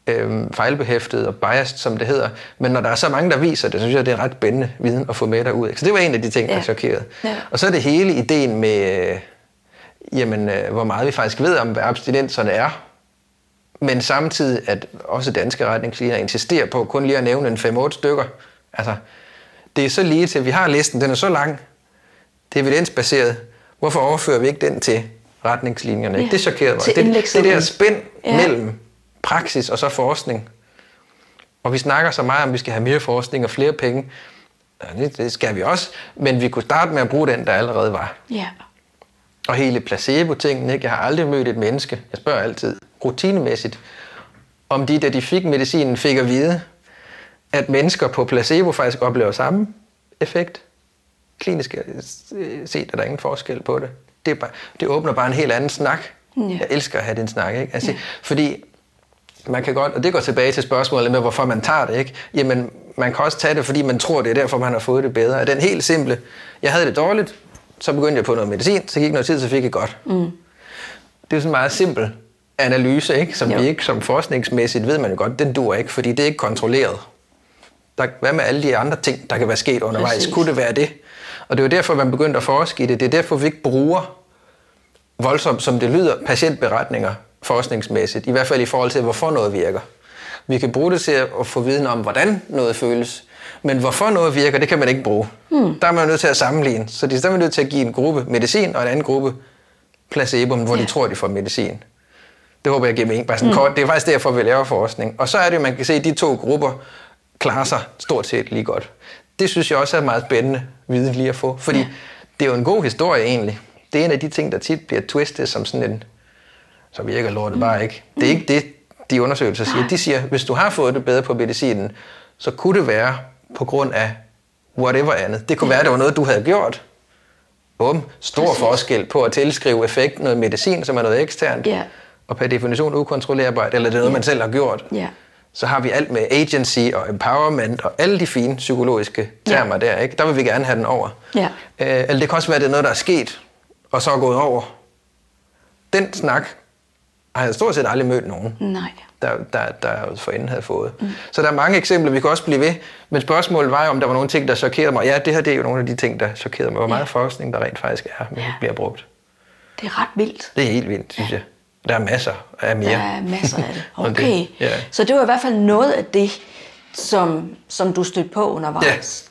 øhm, fejlbehæftet og biased, som det hedder. Men når der er så mange, der viser det, så synes jeg, det er ret spændende viden at få med derud. Så det var en af de ting, der Ja. chokerede. Ja. Og så er det hele ideen med, øh, jamen, øh, hvor meget vi faktisk ved om, hvad abstinenserne er. Men samtidig, at også danske retningslinjer insisterer på kun lige at nævne en 5-8 stykker. Altså, det er så lige til, vi har listen, den er så lang, det er evidensbaseret. Hvorfor overfører vi ikke den til retningslinjerne? Ja, det chokerede mig. Det, det der spænd ja. mellem praksis og så forskning. Og vi snakker så meget om, at vi skal have mere forskning og flere penge. Ja, det, det skal vi også, men vi kunne starte med at bruge den, der allerede var. Ja. Og hele placebo-tingen, ikke? Jeg har aldrig mødt et menneske, jeg spørger altid, rutinemæssigt, om de, da de fik medicinen, fik at vide, at mennesker på placebo faktisk oplever samme effekt. Klinisk øh, set er der ingen forskel på det. Det, er bare, det åbner bare en helt anden snak. Ja. Jeg elsker at have den snak, ikke? Altså, Fordi man kan godt, og det går tilbage til spørgsmålet med, hvorfor man tager det, ikke? Jamen, man kan også tage det, fordi man tror, det er derfor, man har fået det bedre. Er den helt simple, jeg havde det dårligt, så begyndte jeg på noget medicin, så gik noget tid, så fik jeg godt. Mm. Det er jo sådan en meget simpel analyse, ikke? som Jo. vi ikke som forskningsmæssigt ved man jo godt, den dur ikke, fordi det er ikke kontrolleret. Der, hvad med alle de andre ting, der kan være sket undervejs? Præcis. Kunne det være det? Og det er jo derfor, man begyndte at forske i det. Det er derfor, vi ikke bruger voldsomt, som det lyder, patientberetninger forskningsmæssigt. I hvert fald i forhold til, hvorfor noget virker. Vi kan bruge det til at få viden om, hvordan noget føles. Men hvorfor noget virker, det kan man ikke bruge. Hmm. Der er man nødt til at sammenligne. Så det er man nødt til at give en gruppe medicin og en anden gruppe placebo, hvor Ja. de tror, de får medicin. Det håber jeg giver mening. Bare sådan mm. kort. Det er faktisk derfor, vi laver forskning. Og så er det, man kan se, at de to grupper klarer sig stort set lige godt. Det synes jeg også er meget spændende viden lige at få, fordi ja. det er jo en god historie egentlig. Det er en af de ting, der tit bliver twistet som sådan en, så virker lortet bare ikke. Det er ikke det, de undersøgelser siger. De siger, hvis du har fået det bedre på medicinen, så kunne det være på grund af whatever andet. Det kunne være, at det var noget, du havde gjort. Bum, stor Præcis. forskel på at tilskrive effekt noget medicin, som er noget eksternt, ja. og per definition ukontrollerbart, eller det er noget, ja. man selv har gjort. Ja. Så har vi alt med agency og empowerment og alle de fine psykologiske termer ja. der. Ikke? Der vil vi gerne have den over. Ja. Øh, eller det kan også være, at det er noget, der er sket, og så er gået over. Den snak har jeg stort set aldrig mødt nogen. Nej der, der, der forinden havde fået. Mm. Så der er mange eksempler, vi kan også blive ved. Men spørgsmålet var om der var nogle ting, der chokerede mig. Ja, det her det er jo nogle af de ting, der chokerede mig. Hvor meget ja. forskning, der rent faktisk er, men ja. bliver brugt. Det er ret vildt. Det er helt vildt, synes ja. jeg. Der er masser af mere. Der er masser af det. [LAUGHS] Okay. det, ja. Så det var i hvert fald noget af det, som, som du stødte på undervejs.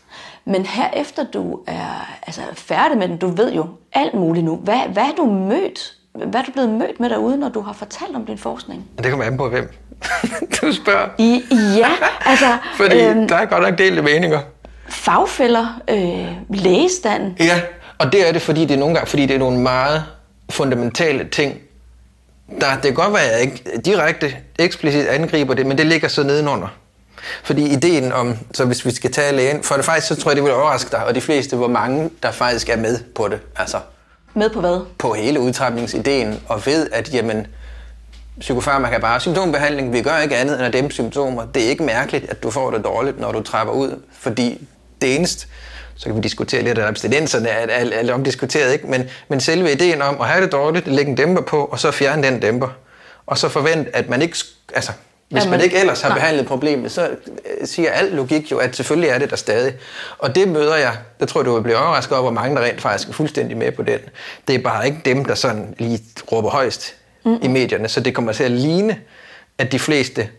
Ja. Men herefter du er altså, færdig med den, du ved jo alt muligt nu. Hvad, hvad har du mødt hvad er du blevet mødt med derude, når du har fortalt om din forskning? Det kommer an på, hvem [LAUGHS] du spørger. I, ja, altså... Fordi øhm, der er godt nok delte meninger. Fagfælder, øh, lægestand. Ja, og det er det, fordi det er nogle gange, fordi det er nogle meget fundamentale ting. Der, det kan godt være, at jeg ikke direkte eksplicit angriber det, men det ligger så nedenunder. Fordi ideen om, så hvis vi skal tage lægen, for det faktisk, så tror jeg, det vil overraske dig, og de fleste, hvor mange der faktisk er med på det. Altså, med på hvad? På hele udtrapningsideen, og ved, at jamen, psykofarmaka er bare symptombehandling. Vi gør ikke andet end at dæmpe symptomer. Det er ikke mærkeligt, at du får det dårligt, når du trapper ud, fordi det eneste, så kan vi diskutere lidt af abstinenserne, er, er, er omdiskuteret, ikke? Men, men selve ideen om at have det dårligt, lægge en dæmper på, og så fjerne den dæmper, og så forvente, at man ikke, altså, hvis Jamen, man ikke ellers har nej. behandlet problemet, så øh, siger al logik jo, at selvfølgelig er det der stadig. Og det møder jeg, der tror du vil blive overrasket over, hvor mange der rent faktisk er fuldstændig med på den. Det er bare ikke dem, der sådan lige råber højst mm. i medierne, så det kommer til at ligne, at de fleste,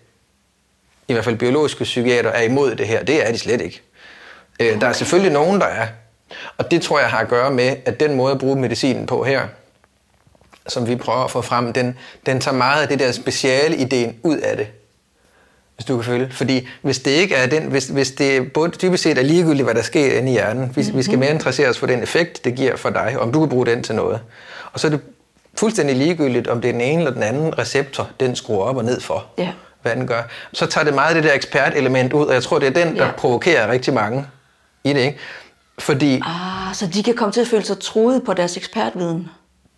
i hvert fald biologiske psykiater, er imod det her. Det er de slet ikke. Okay. Øh, der er selvfølgelig nogen, der er. Og det tror jeg har at gøre med, at den måde at bruge medicinen på her, som vi prøver at få frem, den, den tager meget af det der speciale ideen ud af det hvis du kan følge. Fordi hvis det ikke er den, hvis, hvis det både dybest set er ligegyldigt, hvad der sker inde i hjernen, vi, vi skal mhm. mere interessere os for den effekt, det giver for dig, om du kan bruge den til noget. Og så er det fuldstændig ligegyldigt, om det er den ene eller den anden receptor, den skruer op og ned for, ja. hvad den gør. Så tager det meget det der ekspertelement ud, og jeg tror, det er den, der ja. provokerer rigtig mange i det. Ikke? Fordi, ah, så de kan komme til at føle sig troet på deres ekspertviden?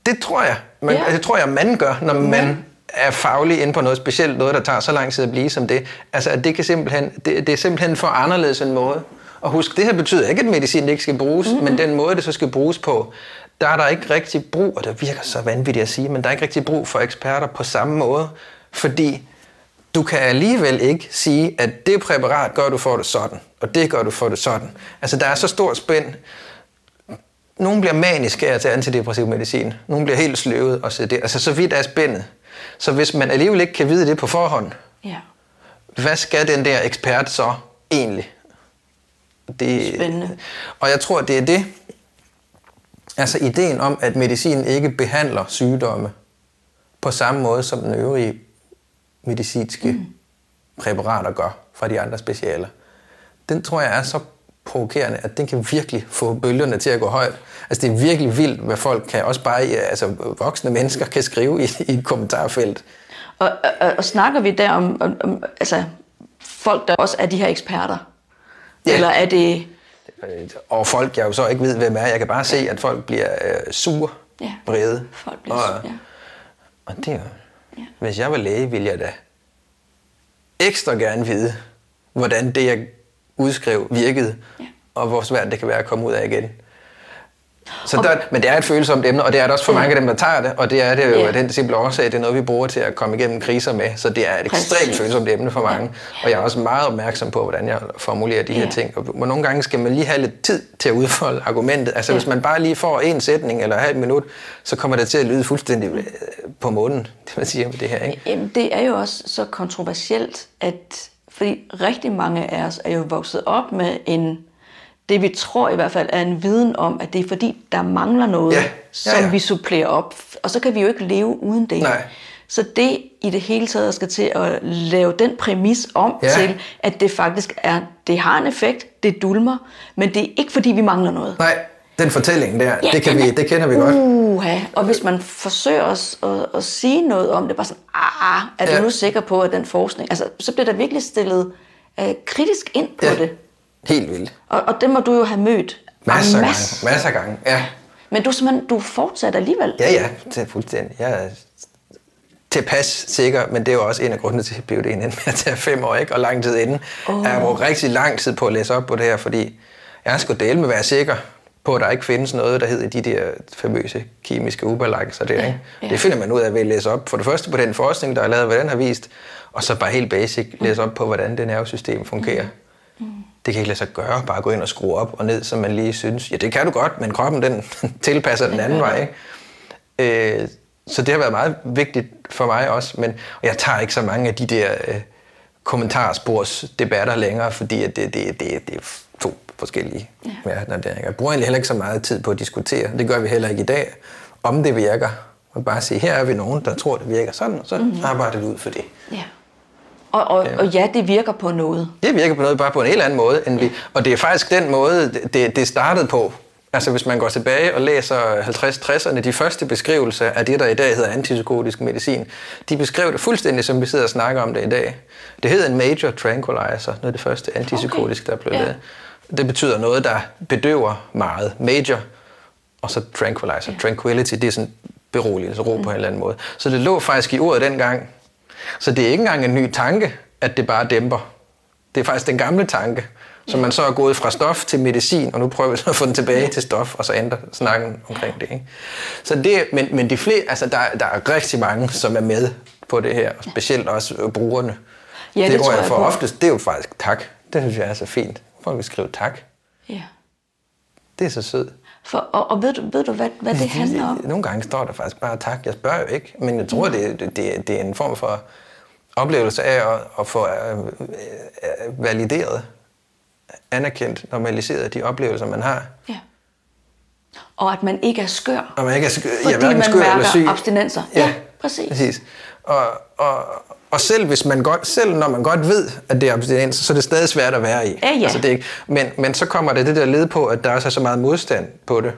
Det tror jeg. Men, ja. Det tror jeg, man gør, når man er faglig inde på noget specielt, noget, der tager så lang tid at blive som det. Altså, at det, kan simpelthen, det, det er simpelthen for anderledes en måde. Og husk, det her betyder ikke, at medicin ikke skal bruges, mm-hmm. men den måde, det så skal bruges på, der er der ikke rigtig brug, og det virker så vanvittigt at sige, men der er ikke rigtig brug for eksperter på samme måde, fordi du kan alligevel ikke sige, at det præparat gør, du får det sådan, og det gør, du får det sådan. Altså, der er så stor spænd. Nogle bliver maniske af at tage antidepressiv medicin. Nogle bliver helt sløvet og så det. Altså, så vidt er spændet. Så hvis man alligevel ikke kan vide det på forhånd, ja. hvad skal den der ekspert så egentlig? Det, Spændende. Og jeg tror, det er det. Altså ideen om, at medicin ikke behandler sygdomme på samme måde som den øvrige medicinske mm. præparater gør fra de andre specialer. Den tror jeg er så provokerende, at den kan virkelig få bølgerne til at gå højt. Altså det er virkelig vildt, hvad folk kan, også bare altså, voksne mennesker kan skrive i, i et kommentarfelt. Og, og, og snakker vi der om, om, om altså, folk, der også er de her eksperter? Ja. Eller er det... Og folk, jeg jo så ikke ved, hvem er. Jeg kan bare se, at folk bliver øh, sur, ja. brede. Folk bliver og, ja. og det er jo... Ja. Hvis jeg var læge, ville jeg da ekstra gerne vide, hvordan det, jeg udskrev, virkede, ja. og hvor svært det kan være at komme ud af igen. Så der, men det er et følsomt emne, og det er det også for mange af dem, der tager det, og det er det jo yeah. den simple årsag, det er noget, vi bruger til at komme igennem kriser med, så det er et Præcis. ekstremt følsomt emne for mange. Og jeg er også meget opmærksom på, hvordan jeg formulerer de her ja. ting. Og nogle gange skal man lige have lidt tid til at udfolde argumentet. Altså ja. hvis man bare lige får en sætning eller et minut, så kommer det til at lyde fuldstændig øh, på månen, det man siger med det her. Ikke? Jamen, det er jo også så kontroversielt, at fordi rigtig mange af os er jo vokset op med en, det vi tror i hvert fald er en viden om, at det er fordi, der mangler noget, ja. Ja, ja. som vi supplerer op. Og så kan vi jo ikke leve uden det. Nej. Så det i det hele taget skal til at lave den præmis om Ja. til, at det faktisk er, det har en effekt, det dulmer, men det er ikke fordi, vi mangler noget. Nej, den fortælling der, Ja, det, kan vi, er- det kender vi godt. Uha. Og hvis man forsøger at, at, at sige noget om det, bare sådan, ah, er du Ja. nu sikker på, at den forskning... Altså, så bliver der virkelig stillet uh, kritisk ind på Ja. det. Helt vildt. Og, og det må du jo have mødt. Masser af Masser. gange. Masser af gange, ja. Men du, simpelthen, du fortsat alligevel. Ja, ja, det er fuldstændig. Jeg er tilpas sikker, men det er jo også en af grundene til, at PhD'en endte med at tage fem år, ikke? og lang tid inden. Oh. Jeg har brugt rigtig lang tid på at læse op på det her, fordi jeg skulle dele med at være sikker på, at der ikke findes noget, der hedder de der famøse kemiske ubalancer der. Ikke? ja. Det finder man ud af ved at læse op. For det første på den forskning, der er lavet, hvad den har vist, og så bare helt basic læse op på, hvordan det nervesystem fungerer. Mm. Det kan ikke lade sig gøre, bare gå ind og skrue op og ned, som man lige synes. Ja, det kan du godt, men kroppen den [LAUGHS] tilpasser den anden vej. Ikke? Øh, så det har været meget vigtigt for mig også, men og jeg tager ikke så mange af de der øh, kommentarspors debatter længere, fordi at det, det, det, det forskellige ja. ikke? Jeg bruger egentlig heller ikke så meget tid på at diskutere. Det gør vi heller ikke i dag, om det virker. Og bare sige, her er vi nogen, der tror, det virker sådan, og så mm-hmm. arbejder vi ud for det. Ja. Og, og, og ja, det virker på noget. Det virker på noget bare på en helt anden måde. End vi, og det er faktisk den måde, det, det startede på. Altså hvis man går tilbage og læser 50-60'erne, de første beskrivelser af det, der i dag hedder antipsykotisk medicin, de beskrev det fuldstændig, som vi sidder og snakker om det i dag. Det hedder en major tranquilizer, noget af det første antipsykotisk, der blev Ja. lavet. Det betyder noget, der bedøver meget. Major, og så tranquilizer. Tranquility, det er sådan beroligelse, ro på en eller anden måde. Så det lå faktisk i ordet dengang. Så det er ikke engang en ny tanke, at det bare dæmper. Det er faktisk den gamle tanke, som man så er gået fra stof til medicin, og nu prøver vi så at få den tilbage til stof, og så ændre snakken omkring det. Ikke? Så det, men, men de flere, altså der, der er rigtig mange, som er med på det her, og specielt også brugerne. Ja, det det, tror jeg jeg på. oftest, det er jo faktisk tak. Det synes jeg er så fint. Folk vil skrive tak. Ja. Det er så sødt. For, og, og ved, du, ved du, hvad, hvad det handler om? Nogle gange står der faktisk bare tak. Jeg spørger jo ikke, men jeg tror, det, det, det, det er en form for oplevelse af at, at få øh, øh, valideret, anerkendt, normaliseret de oplevelser, man har. Ja. Og at man ikke er skør. Og man ikke er sk- Fordi ja, man skør eller mærker syg. abstinenser. Ja, præcis. præcis. Og, og, og selv, hvis man godt, selv når man godt ved, at det er abstinens, så er det stadig svært at være i. Ja, ja. Altså, det er ikke, men, men så kommer det det der led på, at der også er så meget modstand på det.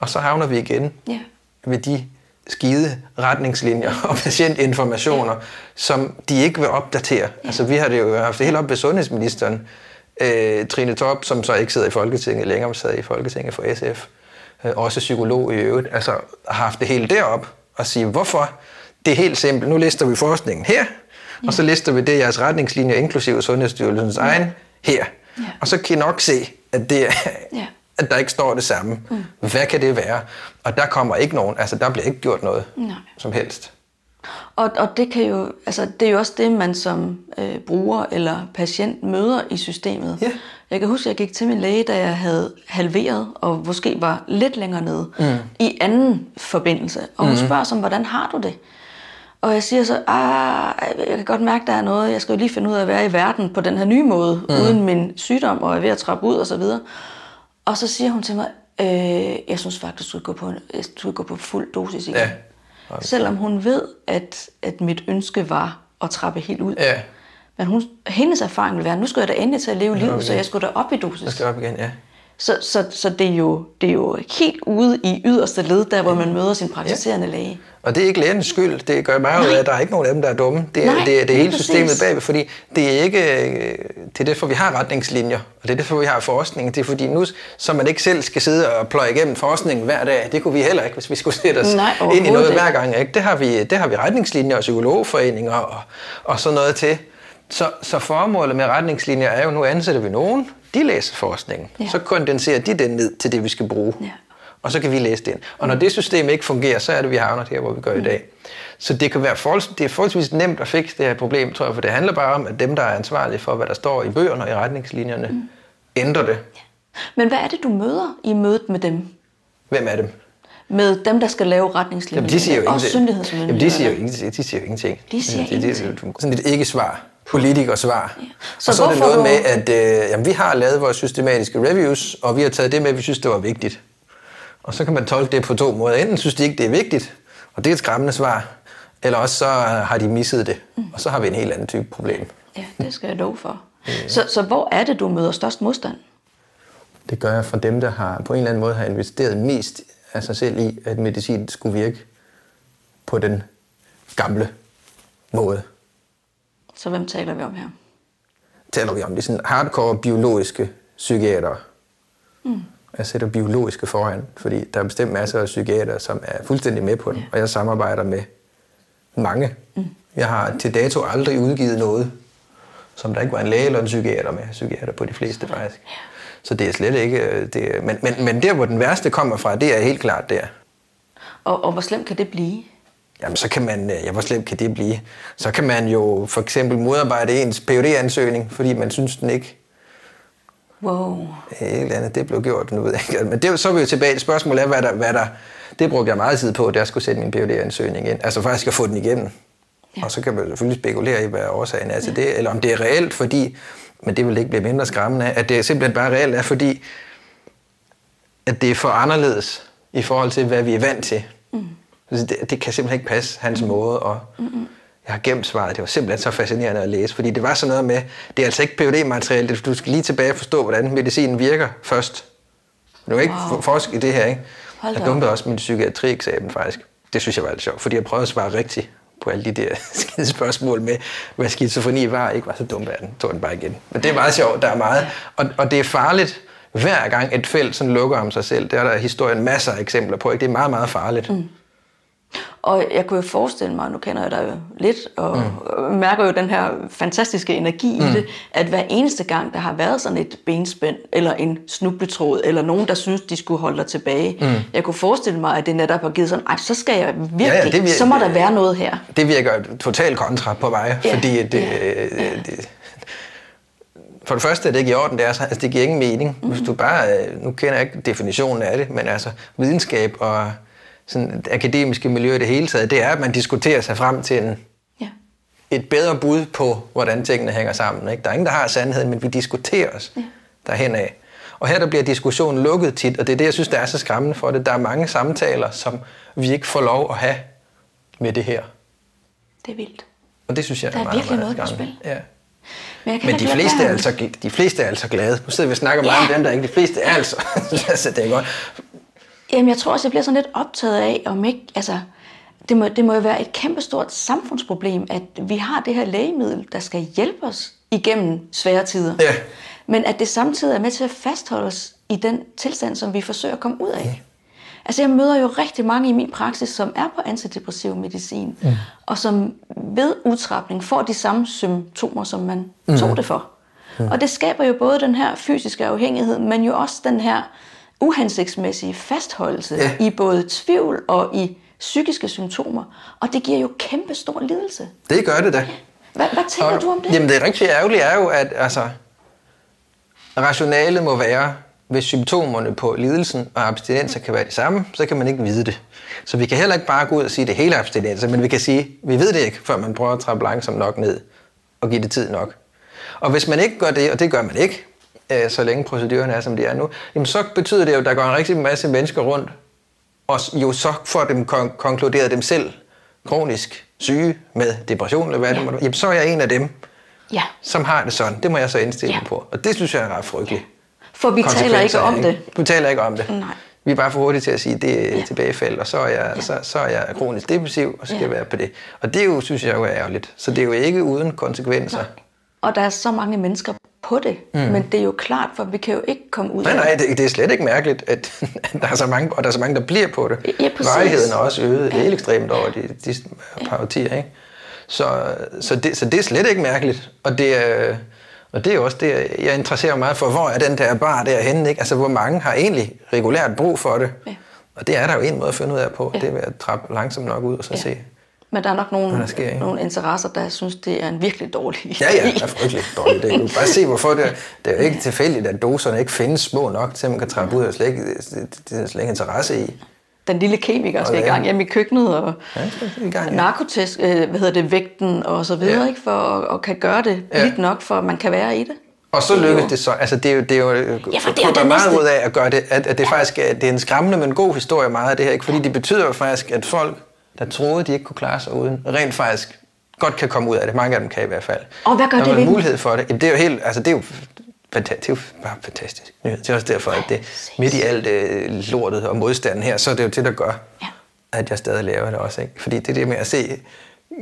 Og så havner vi igen Ja. ved de skide retningslinjer og patientinformationer, som de ikke vil opdatere. Ja. Altså, vi har det jo haft det helt op ved sundhedsministeren, øh, Trine Top, som så ikke sidder i Folketinget længere, men sad i Folketinget for SF, øh, også psykolog i øvrigt, altså har haft det hele derop og sige, hvorfor? Det er helt simpelt. Nu lister vi forskningen her, og så lister vi det jeres retningslinjer, inklusive Sundhedsstyrelsens egen, her. Ja. Og så kan I nok se, at det Ja. at der ikke står det samme. Mm. Hvad kan det være? Og der kommer ikke nogen, altså der bliver ikke gjort noget Nej. som helst. Og, og det, kan jo, altså, det er jo også det, man som øh, bruger eller patient møder i systemet. Ja. Jeg kan huske, at jeg gik til min læge, da jeg havde halveret, og måske var lidt længere nede, mm. i anden forbindelse. Og hun mm. spørger som, hvordan har du det? Og jeg siger så, ah, jeg kan godt mærke, der er noget, jeg skal jo lige finde ud af at være i verden på den her nye måde, mm. uden min sygdom, og er ved at trappe ud og så videre. Og så siger hun til mig, øh, jeg synes faktisk, du skal gå på, jeg synes, du skal gå på fuld dosis igen. Ja. Selvom hun ved, at, at mit ønske var at trappe helt ud. Ja, Men hun, hendes erfaring vil være, nu skal jeg da endelig til at leve livet, Okay. så jeg skulle da op i dosis. skal jeg op igen, ja. Så, så, så det, er jo, det er jo helt ude i yderste led, der hvor man møder sin praktiserende læge. Og det er ikke lægernes skyld. Det gør mig ud af, at der er ikke nogen af dem, der er dumme. Det er, Nej, det, er, det er hele præcis. systemet bagved, fordi det er ikke... øh, Det er derfor, vi har retningslinjer, og det er derfor, vi har forskning. Det er fordi nu, så man ikke selv skal sidde og pløje igennem forskningen hver dag. Det kunne vi heller ikke, hvis vi skulle sætte os Nej, ind i noget hver gang. Ikke? Det, har vi, det har vi retningslinjer og psykologforeninger og, og sådan noget til. Så, så formålet med retningslinjer er jo, nu ansætter vi nogen, de læser forskningen. Ja. Så kondenserer de den ned til det, vi skal bruge. Ja. Og så kan vi læse det ind. Og når det system ikke fungerer, så er det, vi havner her, hvor vi gør i dag. Så det kan være forholds, det er forholdsvis nemt at fikse det her problem, tror jeg, for det handler bare om, at dem, der er ansvarlige for, hvad der står i bøgerne og i retningslinjerne, mm. ændrer det. Men hvad er det, du møder i mødet med dem? Hvem er dem? Med dem, der skal lave retningslinjer? Jamen, de siger jo og ingenting. syndighedsmyndigheder? Jamen, de siger jo ingenting. De siger. De siger ingenting. sådan et ikke-svar. Politikersvar. Ja. Så og så er det noget du- med, at øh, jamen, vi har lavet vores systematiske reviews, og vi har taget det med, vi synes, det var vigtigt. Og så kan man tolke det på to måder. Enten synes de ikke, det er vigtigt, og det er et skræmmende svar. eller også så har de misset det, mm. og så har vi en helt anden type problem. Ja, det skal jeg love for. [LAUGHS] Så, så hvor er det, du møder størst modstand? Det gør jeg fra dem, der har på en eller anden måde har investeret mest af sig selv i, at medicin skulle virke på den gamle måde. Så hvem taler vi om her? Taler vi om det sådan hardcore biologiske psykiatere. Mm. Jeg sætter biologiske foran, fordi der er bestemt masser af psykiater, som er fuldstændig med på den, ja. og jeg samarbejder med mange. Mm. Jeg har til dato aldrig udgivet noget, som der ikke var en læge eller en psykiater med. Psykiater på de fleste faktisk. Ja. Så det er slet ikke... øh, Det, men, men, men der, hvor den værste kommer fra, det er helt klart der. Og, og hvor slemt kan det blive? Jamen, så kan man... øh, Ja, hvor slemt kan det blive? Så kan man jo for eksempel modarbejde ens phd ansøgning fordi man synes, den ikke Wow. et eller andet, det blev gjort nu ved jeg ikke. Men det, så er vi jo tilbage til spørgsmålet er, hvad der, hvad der, det brugte jeg meget tid på, da jeg skulle sætte min phd ansøgning ind. Altså faktisk at få den igennem. Ja. Ja. Og så kan man selvfølgelig spekulere i, hvad årsagen er til det, eller om det er reelt, fordi, men det vil ikke blive mindre skræmmende at det simpelthen bare reelt er, fordi at det er for anderledes i forhold til, hvad vi er vant til. Mm. Det, det kan simpelthen ikke passe, hans mm. måde, og mm-hmm. jeg har gemt svaret. Det var simpelthen så fascinerende at læse, fordi det var sådan noget med, det er altså ikke phd materiale du skal lige tilbage og forstå, hvordan medicinen virker først. Du kan ikke Wow. forske i det her, ikke? Hold Jeg dumpede også min psykiatri-eksamen faktisk. Det synes jeg var lidt sjovt, fordi jeg prøvede at svare rigtigt på alle de der [LAUGHS] skide spørgsmål med, hvad skizofreni var, ikke var så dumt af den. Tog den bare igen. Men det er meget sjovt, der er meget. Og, og det er farligt, hver gang et felt sådan lukker om sig selv. Der er der historien masser af eksempler på. Ikke? Det er meget, meget farligt. Mm. Og jeg kunne jo forestille mig, nu kender jeg dig jo lidt, og mm. mærker jo den her fantastiske energi mm. i det, at hver eneste gang, der har været sådan et benspænd, eller en snubletråd, eller nogen, der synes, de skulle holde dig tilbage, mm. jeg kunne forestille mig, at det netop har givet sådan, ej, så skal jeg virkelig, Ja, ja, det vir- så må der være noget her. Det virker totalt kontra på mig, Ja, fordi det, ja, ja. det, [LAUGHS] for det første er det ikke i orden, det, er, så- altså, det giver ingen mening. Hvis du bare, øh, nu kender jeg ikke definitionen af det, men altså videnskab og sådan det akademiske miljø i det hele taget, det er, at man diskuterer sig frem til en, Ja. et bedre bud på, hvordan tingene hænger sammen. Ikke? Der er ingen, der har sandheden, men vi diskuterer os ja. derhen af. Og her der bliver diskussionen lukket tit, og det er det, jeg synes, der er så skræmmende for det. Der er mange samtaler, som vi ikke får lov at have med det her. Det er vildt. Og det synes jeg Der er meget, virkelig meget noget på spil. Ja. Men, jeg kan Men de fleste, er altså, de fleste er altså glade. Nu sidder vi og snakker meget Ja. om dem, der ikke. De fleste er altså. [LAUGHS] altså det er godt. Jamen, jeg tror også, jeg bliver sådan lidt optaget af, om ikke, altså, det må, det må jo være et kæmpestort samfundsproblem, at vi har det her lægemiddel, der skal hjælpe os igennem svære tider. Ja. Men at det samtidig er med til at fastholde os i den tilstand, som vi forsøger at komme ud af. Altså, jeg møder jo rigtig mange i min praksis, som er på antidepressiv medicin, mm. og som ved udtrapning får de samme symptomer, som man mm. tog det for. Mm. Og det skaber jo både den her fysiske afhængighed, men jo også den her uhensigtsmæssige fastholdelse Ja. i både tvivl og i psykiske symptomer. Og det giver jo kæmpe stor lidelse. Det gør det da. Hvad, hvad tænker du om det? Jamen det rigtig ærgerlige er jo, at altså, rationalet må være, hvis symptomerne på lidelsen og abstinenser kan være de samme, så kan man ikke vide det. Så vi kan heller ikke bare gå ud og sige, at det hele er abstinenser, men vi kan sige, at vi ved det ikke, før man prøver at trappe langsomt nok ned og give det tid nok. Og hvis man ikke gør det, og det gør man ikke, øh, så længe procedurerne er, som de er nu, jamen så betyder det jo, at der går en rigtig masse mennesker rundt, og jo så får dem kon- konkluderet dem selv kronisk syge med depression, eller hvad ja. det må Jamen så er jeg en af dem, Ja, som har det sådan. Det må jeg så indstille Ja. på. Og det synes jeg er ret frygteligt. for vi taler ikke om det. ikke? Vi taler ikke om det. Nej. Vi er bare for hurtige til at sige, at det er Ja. ja. tilbagefald, og så er, jeg, Ja. så, så er jeg kronisk depressiv, og skal Ja. ja. være på det. Og det er jo, synes jeg jo er ærgerligt. Så det er jo ikke uden konsekvenser. Og der er så mange mennesker på det. Mm. Men det er jo klart, for vi kan jo ikke komme ud Nej, af nej, det, det er slet ikke mærkeligt, at, at [LAUGHS] der er så mange, og der er så mange, der bliver på det. Ja, præcis. Varigheden er også øget helt ekstremt over de, de par årtier, ikke? Så, så, det, så det er slet ikke mærkeligt. Og det er, og det er også det, jeg interesserer mig meget for. Hvor er den der bar derhenne? Ikke? Altså, hvor mange har egentlig regulært brug for det? Ja. Og det er der jo en måde at finde ud af på. Ja. Det er ved at trappe langsomt nok ud og så Ja. ja. se. Men der er nok nogle, sker, nogle interesser, der synes, det er en virkelig dårlig Ja, ja, idé. det er frygteligt dårligt. Det. Du kan bare se, hvorfor det, det er jo ikke tilfældigt, at doserne ikke findes små nok, til man kan trappe ud og slet ikke, det, er slet ikke interesse i. Den lille kemiker skal Og i ja. gang hjemme i køkkenet og Ja, i gang, ja. narkotest, øh, hvad hedder det, vægten og så videre, Ja. ikke? For at og kan gøre det Ja. blidt nok, for at man kan være i det. Og så er lykkes jo- det så. Altså, det er jo, det er jo Ja, for det er det meget ud af at gøre det, at, at det faktisk er, det er en skræmmende, men god historie meget af det her. Ikke? Fordi det betyder jo faktisk, at folk der troede, de ikke kunne klare sig uden, rent faktisk godt kan komme ud af det. Mange af dem kan i hvert fald. Og hvad gør Når det ved mulighed for det, jamen, det er jo helt, altså det er jo fanta- det er jo bare fantastisk. nyhed. Det er også derfor, at det midt i alt øh, lortet og modstanden her, så er det jo det, der gør, Ja. at jeg stadig laver det også. Ikke? Fordi det er det med at se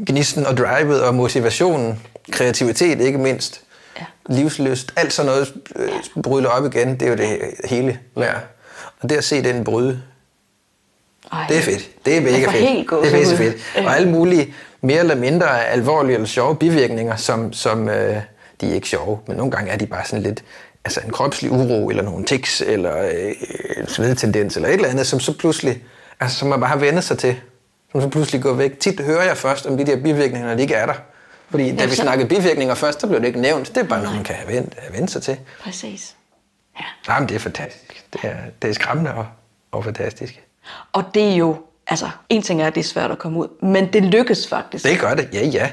gnisten og drivet og motivationen, kreativitet ikke mindst, Ja. livsløst, alt sådan noget øh, bryder op igen, det er jo det hele værd. Og det at se den bryde, Ej, det er fedt. Det er mega fedt. helt det er pisse fedt. Og alle mulige mere eller mindre alvorlige eller sjove bivirkninger, som, som øh, de er ikke sjove, men nogle gange er de bare sådan lidt altså en kropslig uro, eller nogle tics, eller øh, en svedetendens, eller et eller andet, som så pludselig, altså som man bare har vendt sig til, som så pludselig går væk. Tit hører jeg først om de der bivirkninger, når de ikke er der. Fordi da vi snakkede bivirkninger først, så blev det ikke nævnt. Det er bare noget, man kan have vendt, have vendt sig til. Præcis. Ja. Jamen, det er fantastisk. Det er, det er skræmmende og, og fantastisk. Og det er jo, altså, en ting er, at det er svært at komme ud, men det lykkes faktisk. Det gør det, ja, ja.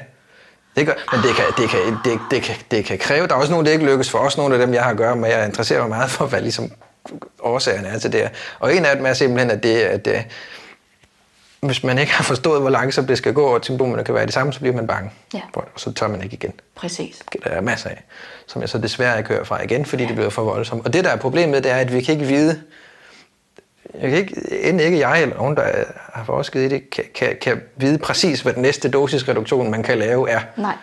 Det gør, men det kan, det, kan, det, det, kan, det kan kræve, der er også nogle, det ikke lykkes for, også nogle af dem, jeg har at gøre med. Jeg interesserer mig meget for, hvad ligesom årsagerne er til det her. Og en af dem er simpelthen, at det, at det, hvis man ikke har forstået, hvor langsomt det skal gå, og symptomerne kan være de samme, så bliver man bange. Ja. det, Og så tør man ikke igen. Præcis. Det er der masser af, som jeg så desværre ikke hører fra igen, fordi det bliver for voldsomt. Og det, der er problemet, det er, at vi kan ikke vide, jeg kan ikke, end ikke jeg eller nogen, der har forsket i det, kan, kan, kan vide præcis, hvad den næste dosisreduktion, man kan lave, er. Nej.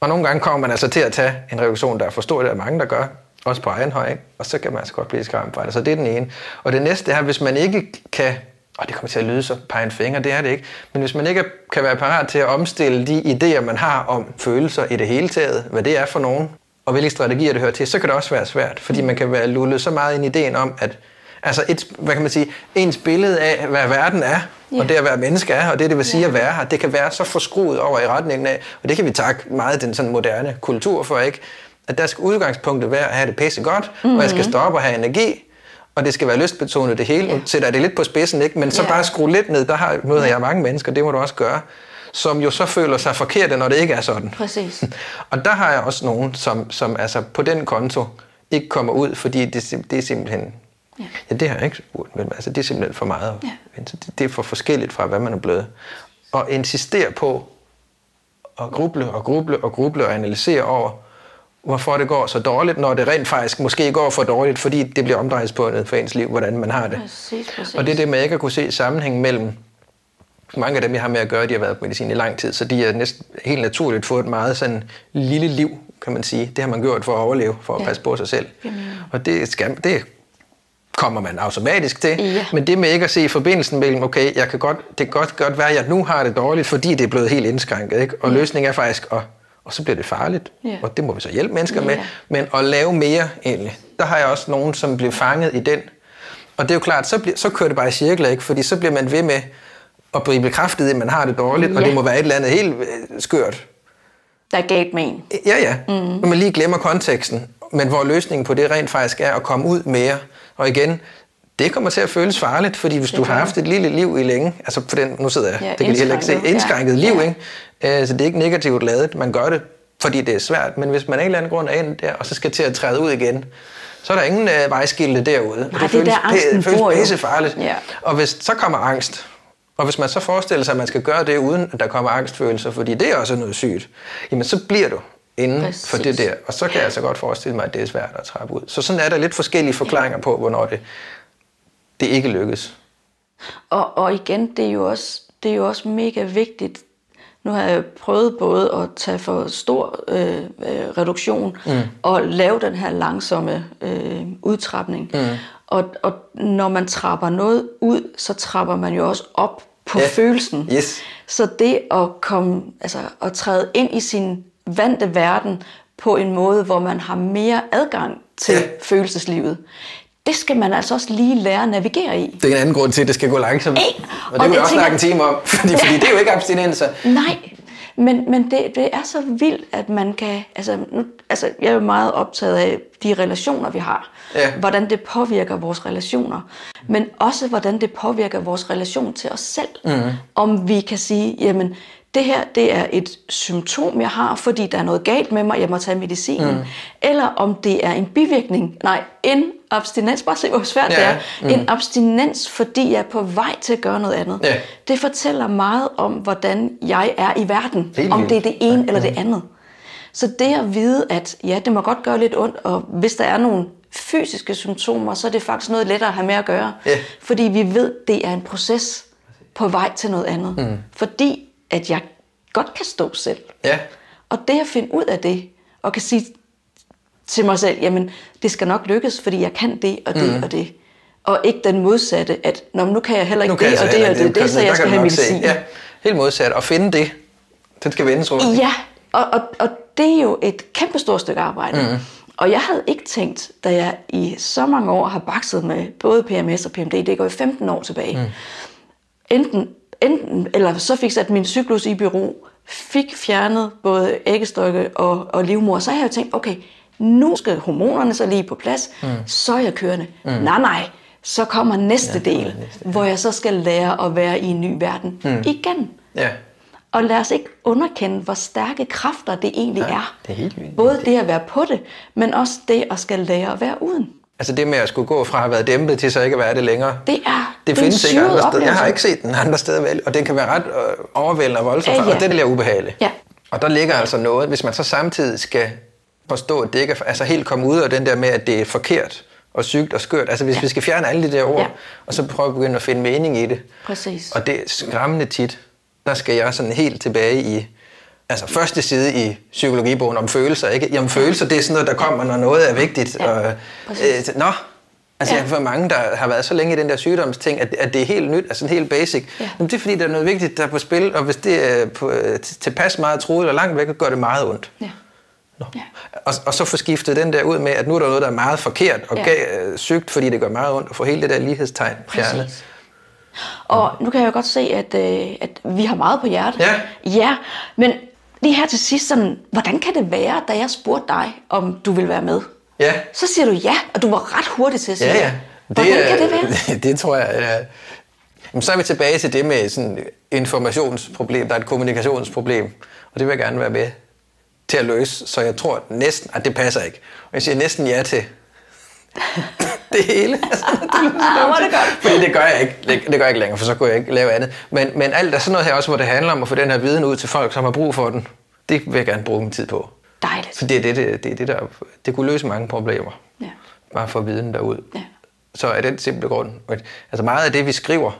Og nogle gange kommer man altså til at tage en reduktion, der er for stor, det er mange, der gør, også på egen høj, ikke? og så kan man altså godt blive skræmt fra det. Så det er den ene. Og det næste er, hvis man ikke kan, og det kommer til at lyde så pege en finger, det er det ikke, men hvis man ikke kan være parat til at omstille de idéer, man har om følelser i det hele taget, hvad det er for nogen, og hvilke strategier det hører til, så kan det også være svært, fordi man kan være lullet så meget ind i ideen om, at altså et, hvad kan man sige, ens billede af, hvad verden er, Ja. og det at være menneske er, og det, det vil sige at være her, det kan være så forskruet over i retningen af, og det kan vi takke meget den sådan moderne kultur for, ikke? At der skal udgangspunktet være at have det pisse godt, mm-hmm. og jeg skal stå op og have energi, og det skal være lystbetonet det hele. Nu sætter jeg det lidt på spidsen, ikke? men så Ja. bare skrue lidt ned, der har, møder jeg mange mennesker, det må du også gøre, som jo så føler sig forkerte, når det ikke er sådan. Præcis. [LAUGHS] Og der har jeg også nogen, som, som altså på den konto ikke kommer ud, fordi det, det er simpelthen... Ja. ja, det har jeg ikke spurgt, men altså, det er simpelthen for meget. Ja. Det, det er for forskelligt fra, hvad man er blevet. Og insistere på at gruble og gruble og gruble og analysere over, hvorfor det går så dårligt, når det rent faktisk måske går for dårligt, fordi det bliver omdrejningspundet for ens liv, hvordan man har det. Præcis, præcis. Og det er det med ikke at kunne se sammenhængen mellem mange af dem, jeg har med at gøre, de har været på medicin i lang tid, så de er næsten helt naturligt fået et meget sådan lille liv, kan man sige. Det har man gjort for at overleve, for at Ja. passe på sig selv. Jamen. Og det, skal, det kommer man automatisk til. Ja. Men det med ikke at se forbindelsen mellem, okay, jeg kan godt, det kan godt, godt være, at jeg nu har det dårligt, fordi det er blevet helt indskrænket. Ikke? Og løsningen er faktisk, at, og så bliver det farligt. Ja. Og det må vi så hjælpe mennesker med. Ja. Men at lave mere egentlig, der har jeg også nogen, som bliver fanget i den. Og det er jo klart, så, bliver, så kører det bare i cirkler, ikke? fordi så bliver man ved med at blive bekræftet i, at man har det dårligt, og Ja. det må være et eller andet helt øh, skørt. Der er galt med en. Ja, ja. Mm. Når man lige glemmer konteksten, men hvor løsningen på det rent faktisk er at komme ud mere. Og igen, det kommer til at føles farligt, fordi hvis Det du har haft et lille liv i længe, altså på den, nu sidder jeg, Ja, det kan heller ikke se, indskrænket, ja. liv, ikke? Øh, Så det er ikke negativt lavet, man gør det, fordi det er svært, men hvis man af en eller anden grund er inde der, og så skal til at træde ud igen, så er der ingen øh, vejskilte derude. Nej, det er der, angsten føles bor jo. pisse farligt. Ja. Og hvis så kommer angst, og hvis man så forestiller sig, at man skal gøre det, uden at der kommer angstfølelser, fordi det er også noget sygt, jamen så bliver du inden Præcis. for det der. Og så kan jeg altså godt forestille mig, at det er svært at trappe ud. Så sådan er der lidt forskellige forklaringer på, hvornår det, det ikke lykkes. Og, og igen, det er, jo også, det er jo også mega vigtigt. Nu har jeg prøvet både at tage for stor øh, øh, reduktion mm. og lave den her langsomme øh, udtrapning. Mm. Og, og når man trapper noget ud, så trapper man jo også op på Ja. følelsen. Yes. Så det at komme, altså at træde ind i sin vante verden på en måde, hvor man har mere adgang til Ja. ja. følelseslivet, det skal man altså også lige lære at navigere i. Det er en anden grund til, at det skal gå langsomt. Ej, og og det vil jeg også snakke en time om, [LAUGHS] fordi, fordi det er jo ikke abstinenser. Nej, men, men det, det er så vildt, at man kan... Altså, nu, altså, jeg er jo meget optaget af de relationer, vi har. Ja. Hvordan det påvirker vores relationer. Men også, hvordan det påvirker vores relation til os selv. Mm. Om vi kan sige, jamen, det her det er et symptom, jeg har, fordi der er noget galt med mig, jeg må tage medicin, mm. eller om det er en bivirkning, nej, en abstinens, bare se hvor svært Ja, det er, mm. en abstinens, fordi jeg er på vej til at gøre noget andet. Ja. Det fortæller meget om, hvordan jeg er i verden, Helt om det er det ene eller det andet. Så det at vide, at ja, det må godt gøre lidt ondt, og hvis der er nogle fysiske symptomer, så er det faktisk noget lettere at have med at gøre. Ja. Fordi vi ved, det er en proces på vej til noget andet. Mm. Fordi at jeg godt kan stå selv. Ja. Og det at finde ud af det, og kan sige til mig selv, jamen det skal nok lykkes, fordi jeg kan det og det mm. og det. Og ikke den modsatte, at Nå, nu kan jeg heller ikke Nu det og det og ikke det, det, så jeg skal have medicin. Ja, helt modsat. Og finde det, den skal vendes rundt. Ja, og, og, og det er jo et kæmpestort stykke arbejde. Mm. Og jeg havde ikke tænkt, da jeg i så mange år har bakset med både PMS og PMD, det går jo 15 år tilbage, mm. enten, enten, eller så fik sat min cyklus i bureau, fik fjernet både æggestokke og, og livmor, så har jeg jo tænkt, okay, nu skal hormonerne så lige på plads, mm. så er jeg kørende. Mm. Nej, nej, så kommer næste ja, del, næste, ja. hvor jeg så skal lære at være i en ny verden mm. igen. Ja. Og lad os ikke underkende, hvor stærke kræfter det egentlig Ja, er. det er helt vildt. Både det at være på det, men også det at skal lære at være uden. Altså det med at skulle gå fra at have været dæmpet til så ikke at være det længere. Det er, Det er findes ikke andre steder. Jeg har ikke set den andre steder, vel? og den kan være ret øh, overvældende og voldsom, Ja, ja. og det bliver ubehageligt. Ja. Og der ligger altså noget, hvis man så samtidig skal forstå, at det ikke er, altså helt komme ud af den der med, at det er forkert og sygt og skørt. Altså hvis ja. vi skal fjerne alle de der ord, Ja. og så prøve at begynde at finde mening i det. Præcis. Og det er skræmmende tit, der skal jeg sådan helt tilbage i, altså første side i psykologibogen om følelser, ikke? Jamen følelser, det er sådan noget, der kommer, når noget er vigtigt. Ja, og, præcis. øh, nå, altså Ja. jeg kan mange, der har været så længe i den der sygdomsting, at, at det er helt nyt, altså helt basic. Ja. Jamen, det er fordi, der er noget vigtigt, der er på spil, og hvis det er på, øh, tilpas meget troet og langt væk, så gør det meget ondt. Ja. Nå. Ja. Og, og så få skiftet den der ud med, at nu er der noget, der er meget forkert og Ja. ja. øh, sygt, fordi det gør meget ondt, og få hele det der lighedstegn fjernet. Præcis. Og nu kan jeg jo godt se, at, øh, at vi har meget på hjertet. Ja. Ja, men lige her til sidst, sådan, hvordan kan det være, da jeg spurgte dig, om du vil være med? Ja. Så siger du ja, og du var ret hurtig til at sige Ja, ja. Hvordan kan det være? Det, [LAUGHS] det tror jeg. Ja. Jamen, så er vi tilbage til det med sådan informationsproblem. Der er et kommunikationsproblem, og det vil jeg gerne være med til at løse. Så jeg tror næsten, at det passer ikke. Og jeg siger næsten ja til [LAUGHS] det hele. Altså, [LAUGHS] det godt. Fordi det gør jeg ikke. Det, det gør jeg ikke længere, for så kunne jeg ikke lave andet. Men, men alt er sådan noget her også, hvor det handler om at få den her viden ud til folk, som har brug for den. Det vil jeg gerne bruge min tid på. Dejligt. For det er det, det, det, det der, det kunne løse mange problemer. Ja. Bare få viden derud. Ja. Så er den simple grund. Altså meget af det, vi skriver,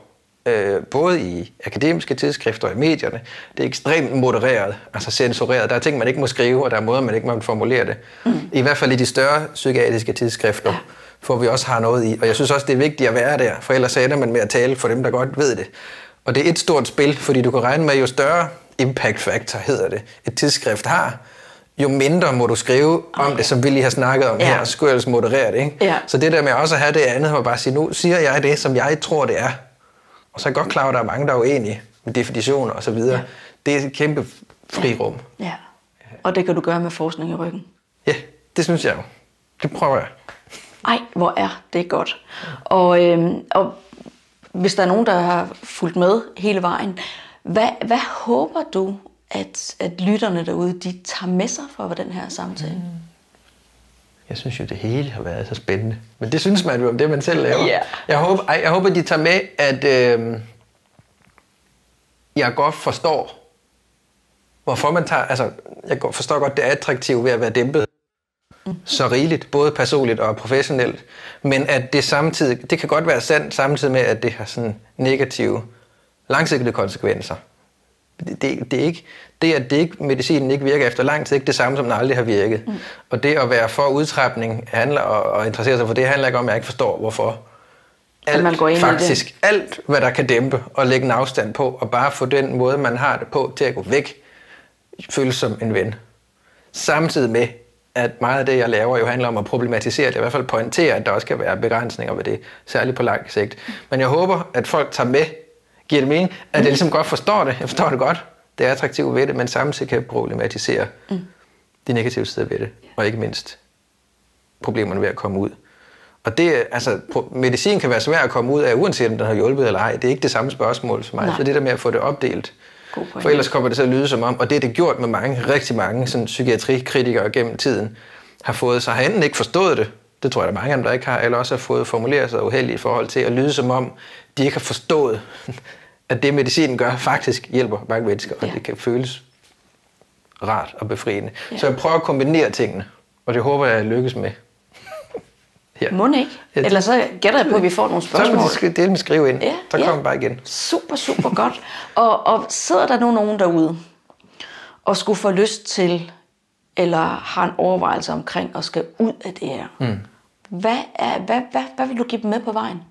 øh, både i akademiske tidsskrifter og i medierne, det er ekstremt modereret, altså censureret. Der er ting, man ikke må skrive, og der er måder, man ikke må formulere det. Mm. I hvert fald i de større psykiatriske tidsskrifter, ja. Hvor vi også har noget i. Og jeg synes også, det er vigtigt at være der, for ellers ender man med at tale for dem, der godt ved det. Og det er et stort spil, fordi du kan regne med, jo større impact factor, hedder det, et tidsskrift har, jo mindre må du skrive om det, som vi lige har snakket om Ja. her, og skulle ellers moderere det. Ikke? Ja. Så det der med også at have det andet, hvor bare sige, nu siger jeg det, som jeg tror, det er. Og så er jeg godt klar at der er mange, der er uenige med definitioner og så videre. Ja. Det er et kæmpe frirum. Ja. Og det kan du gøre med forskning i ryggen. Ja, det synes jeg jo. Det prøver jeg. Ej, hvor er det godt. Og, øhm, og hvis der er nogen, der har fulgt med hele vejen, hvad, hvad håber du, at, at lytterne derude, de tager med sig fra den her samtale? Mm. Jeg synes jo, det hele har været så spændende. Men det synes man jo om det, man selv laver. Ja. Jeg, håber, ej, jeg håber, de tager med, at øh, jeg godt forstår, hvorfor man tager... Altså, jeg godt- forstår godt det attraktive ved at være dæmpet så rigeligt, både personligt og professionelt. Men at det samtidig... Det kan godt være sandt, samtidig med, at det har sådan negative, langsigtede konsekvenser. Det, det, det er ikke, det, at det ikke, medicinen ikke virker efter lang tid, ikke det samme, som den aldrig har virket. Mm. Og det at være for udtrapning handler, og, og interessere sig for det, handler ikke om, at jeg ikke forstår, hvorfor. Alt, man går ind i det. faktisk, alt, hvad der kan dæmpe og lægge en afstand på, og bare få den måde, man har det på, til at gå væk, føles som en ven. Samtidig med, at meget af det, jeg laver, jo handler om at problematisere det, i hvert fald pointere, at der også kan være begrænsninger ved det, særligt på lang sigt. Men jeg håber, at folk tager med, giver det mening, at jeg ligesom godt forstår det. Jeg forstår det godt. Det er attraktivt ved det, men samtidig kan problematisere mm. de negative sider ved det, og ikke mindst problemerne ved at komme ud. Og det, altså, medicin kan være svær at komme ud af, uanset om den har hjulpet eller ej. Det er ikke det samme spørgsmål som mig. Nej. Så det der med at få det opdelt. For ellers kommer det til at lyde som om, og det er det gjort med mange, rigtig mange sådan, psykiatrikritikere gennem tiden, har fået, så har enten ikke forstået det, det tror jeg, der er mange af dem, der ikke har, eller også har fået formuleret sig uheldigt i forhold til at lyde som om, de ikke har forstået, [LAUGHS] at det medicinen gør, faktisk hjælper mange mennesker, og Ja. det kan føles rart og befriende. Ja. Så jeg prøver at kombinere tingene, og det håber jeg, jeg lykkes med. Ja. Må ikke? Ja, det- Eller så gætter jeg på, at vi får nogle Så må spørgsmål. de skrive, med skrive ind, Ja, så ja. kommer bare igen. Super, super godt. Og, og sidder der nu nogen derude, og skulle få lyst til, eller har en overvejelse omkring at skal ud af det her, mm. hvad, er, hvad, hvad, hvad vil du give dem med på vejen?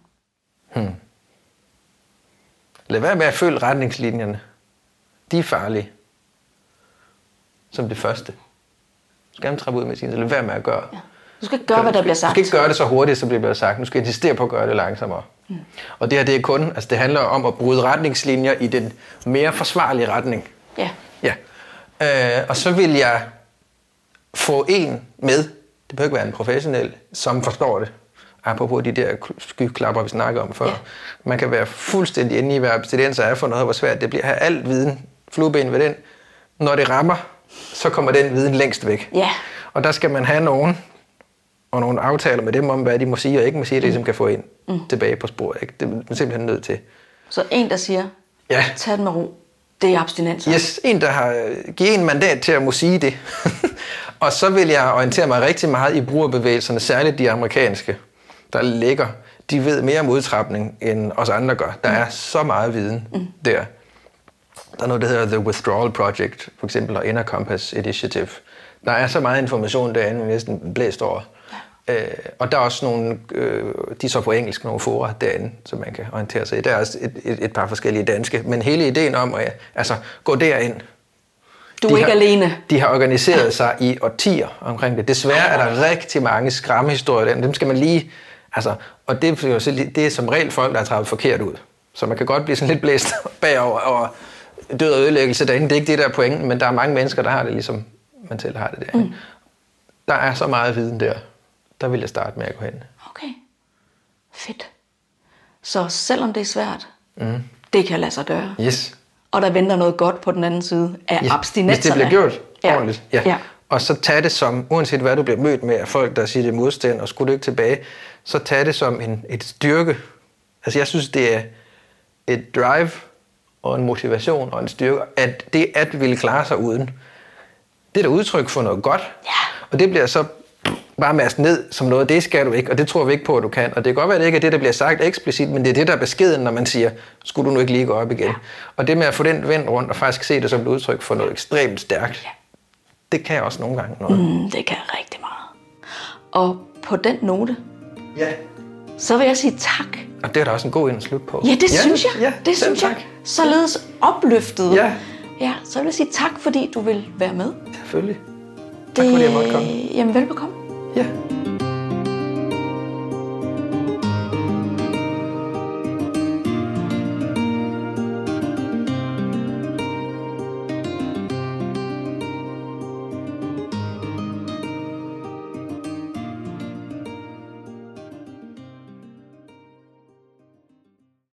Lad være med at følge retningslinjerne. De er farlige. Som det første. Du skal gerne trappe ud med sin, så lad være med at gøre. Ja. Du skal ikke gøre, hvad der bliver Du sagt. skal ikke gøre det så hurtigt, som det bliver sagt. Du skal insistere på at gøre det langsommere. Mm. Og det her, det er kun, altså det handler om at bryde retningslinjer i den mere forsvarlige retning. Ja. Ja. Øh, og så vil jeg få en med, det behøver ikke være en professionel, som forstår det. Apropos de der skyklapper, vi snakker om før. Ja. Man kan være fuldstændig inde i, hvad abstinenser er for noget, hvor svært det bliver. Have al viden, flueben ved den. Når det rammer, så kommer den viden længst væk. Ja. Og der skal man have nogen, og nogle aftaler med dem om, hvad de må sige og ikke må sige, det ligesom kan få ind mm. tilbage på sporet. Ikke? Det er man simpelthen nødt til. Så en, der siger, Ja. tag det med ro, det er abstinenser. Yes, en, der har øh, givet en mandat til at må sige det. [LAUGHS] og så vil jeg orientere mig rigtig meget i brugerbevægelserne, særligt de amerikanske, der ligger. De ved mere om udtrapning, end os andre gør. Der er så meget viden mm. der. Der er noget, der hedder The Withdrawal Project, for eksempel, og Inner Compass Initiative. Der er så meget information derinde, vi næsten blæst over. Øh, og der er også nogle, øh, de er så på engelsk, nogle fora derinde, som man kan orientere sig i. Der er også et, et, et par forskellige danske. Men hele ideen om at altså, gå derind, Du er de ikke har, alene. De har organiseret sig i årtier omkring det. Desværre er der rigtig mange skræmmehistorier. der. Dem skal man lige... Altså, og det, er jo så lige- det er som regel folk, der har trappet forkert ud. Så man kan godt blive sådan lidt blæst [LAUGHS] bagover over død og ødelæggelse derinde. Det er ikke det, der er pointen, men der er mange mennesker, der har det ligesom man selv har det der. Mm. Der er så meget viden der. Der vil jeg starte med at gå hen. Okay. Fedt. Så selvom det er svært, mm. det kan lade sig gøre. Yes. Og der venter noget godt på den anden side af Ja, abstinenserne. Hvis det bliver gjort Ja. ordentligt. Ja. ja. Og så tag det som, uanset hvad du bliver mødt med af folk, der siger det modstand, og skulle du ikke tilbage, så tag det som en, et styrke. Altså jeg synes, det er et drive og en motivation og en styrke, at det at ville klare sig uden, det er da udtryk for noget godt. Ja. Og det bliver så bare masset ned som noget, det skal du ikke, og det tror vi ikke på, at du kan. Og det kan godt være, at det ikke er det, der bliver sagt eksplicit, men det er det, der er beskeden, når man siger, skulle du nu ikke lige gå op igen. Ja. Og det med at få den vendt rundt og faktisk se det som et udtryk for noget ekstremt stærkt, Ja. det kan også nogle gange noget. Mm, det kan rigtig meget. Og på den note, Ja. så vil jeg sige tak. Og det er da også en god ind at slutte på. Ja, det synes jeg. Ja, det synes tak. jeg. Således opløftet. Ja. Ja, så vil jeg sige tak, fordi du vil være med. Selvfølgelig. Tak fordi jeg måtte komme. Jamen, velbekomme. Yeah.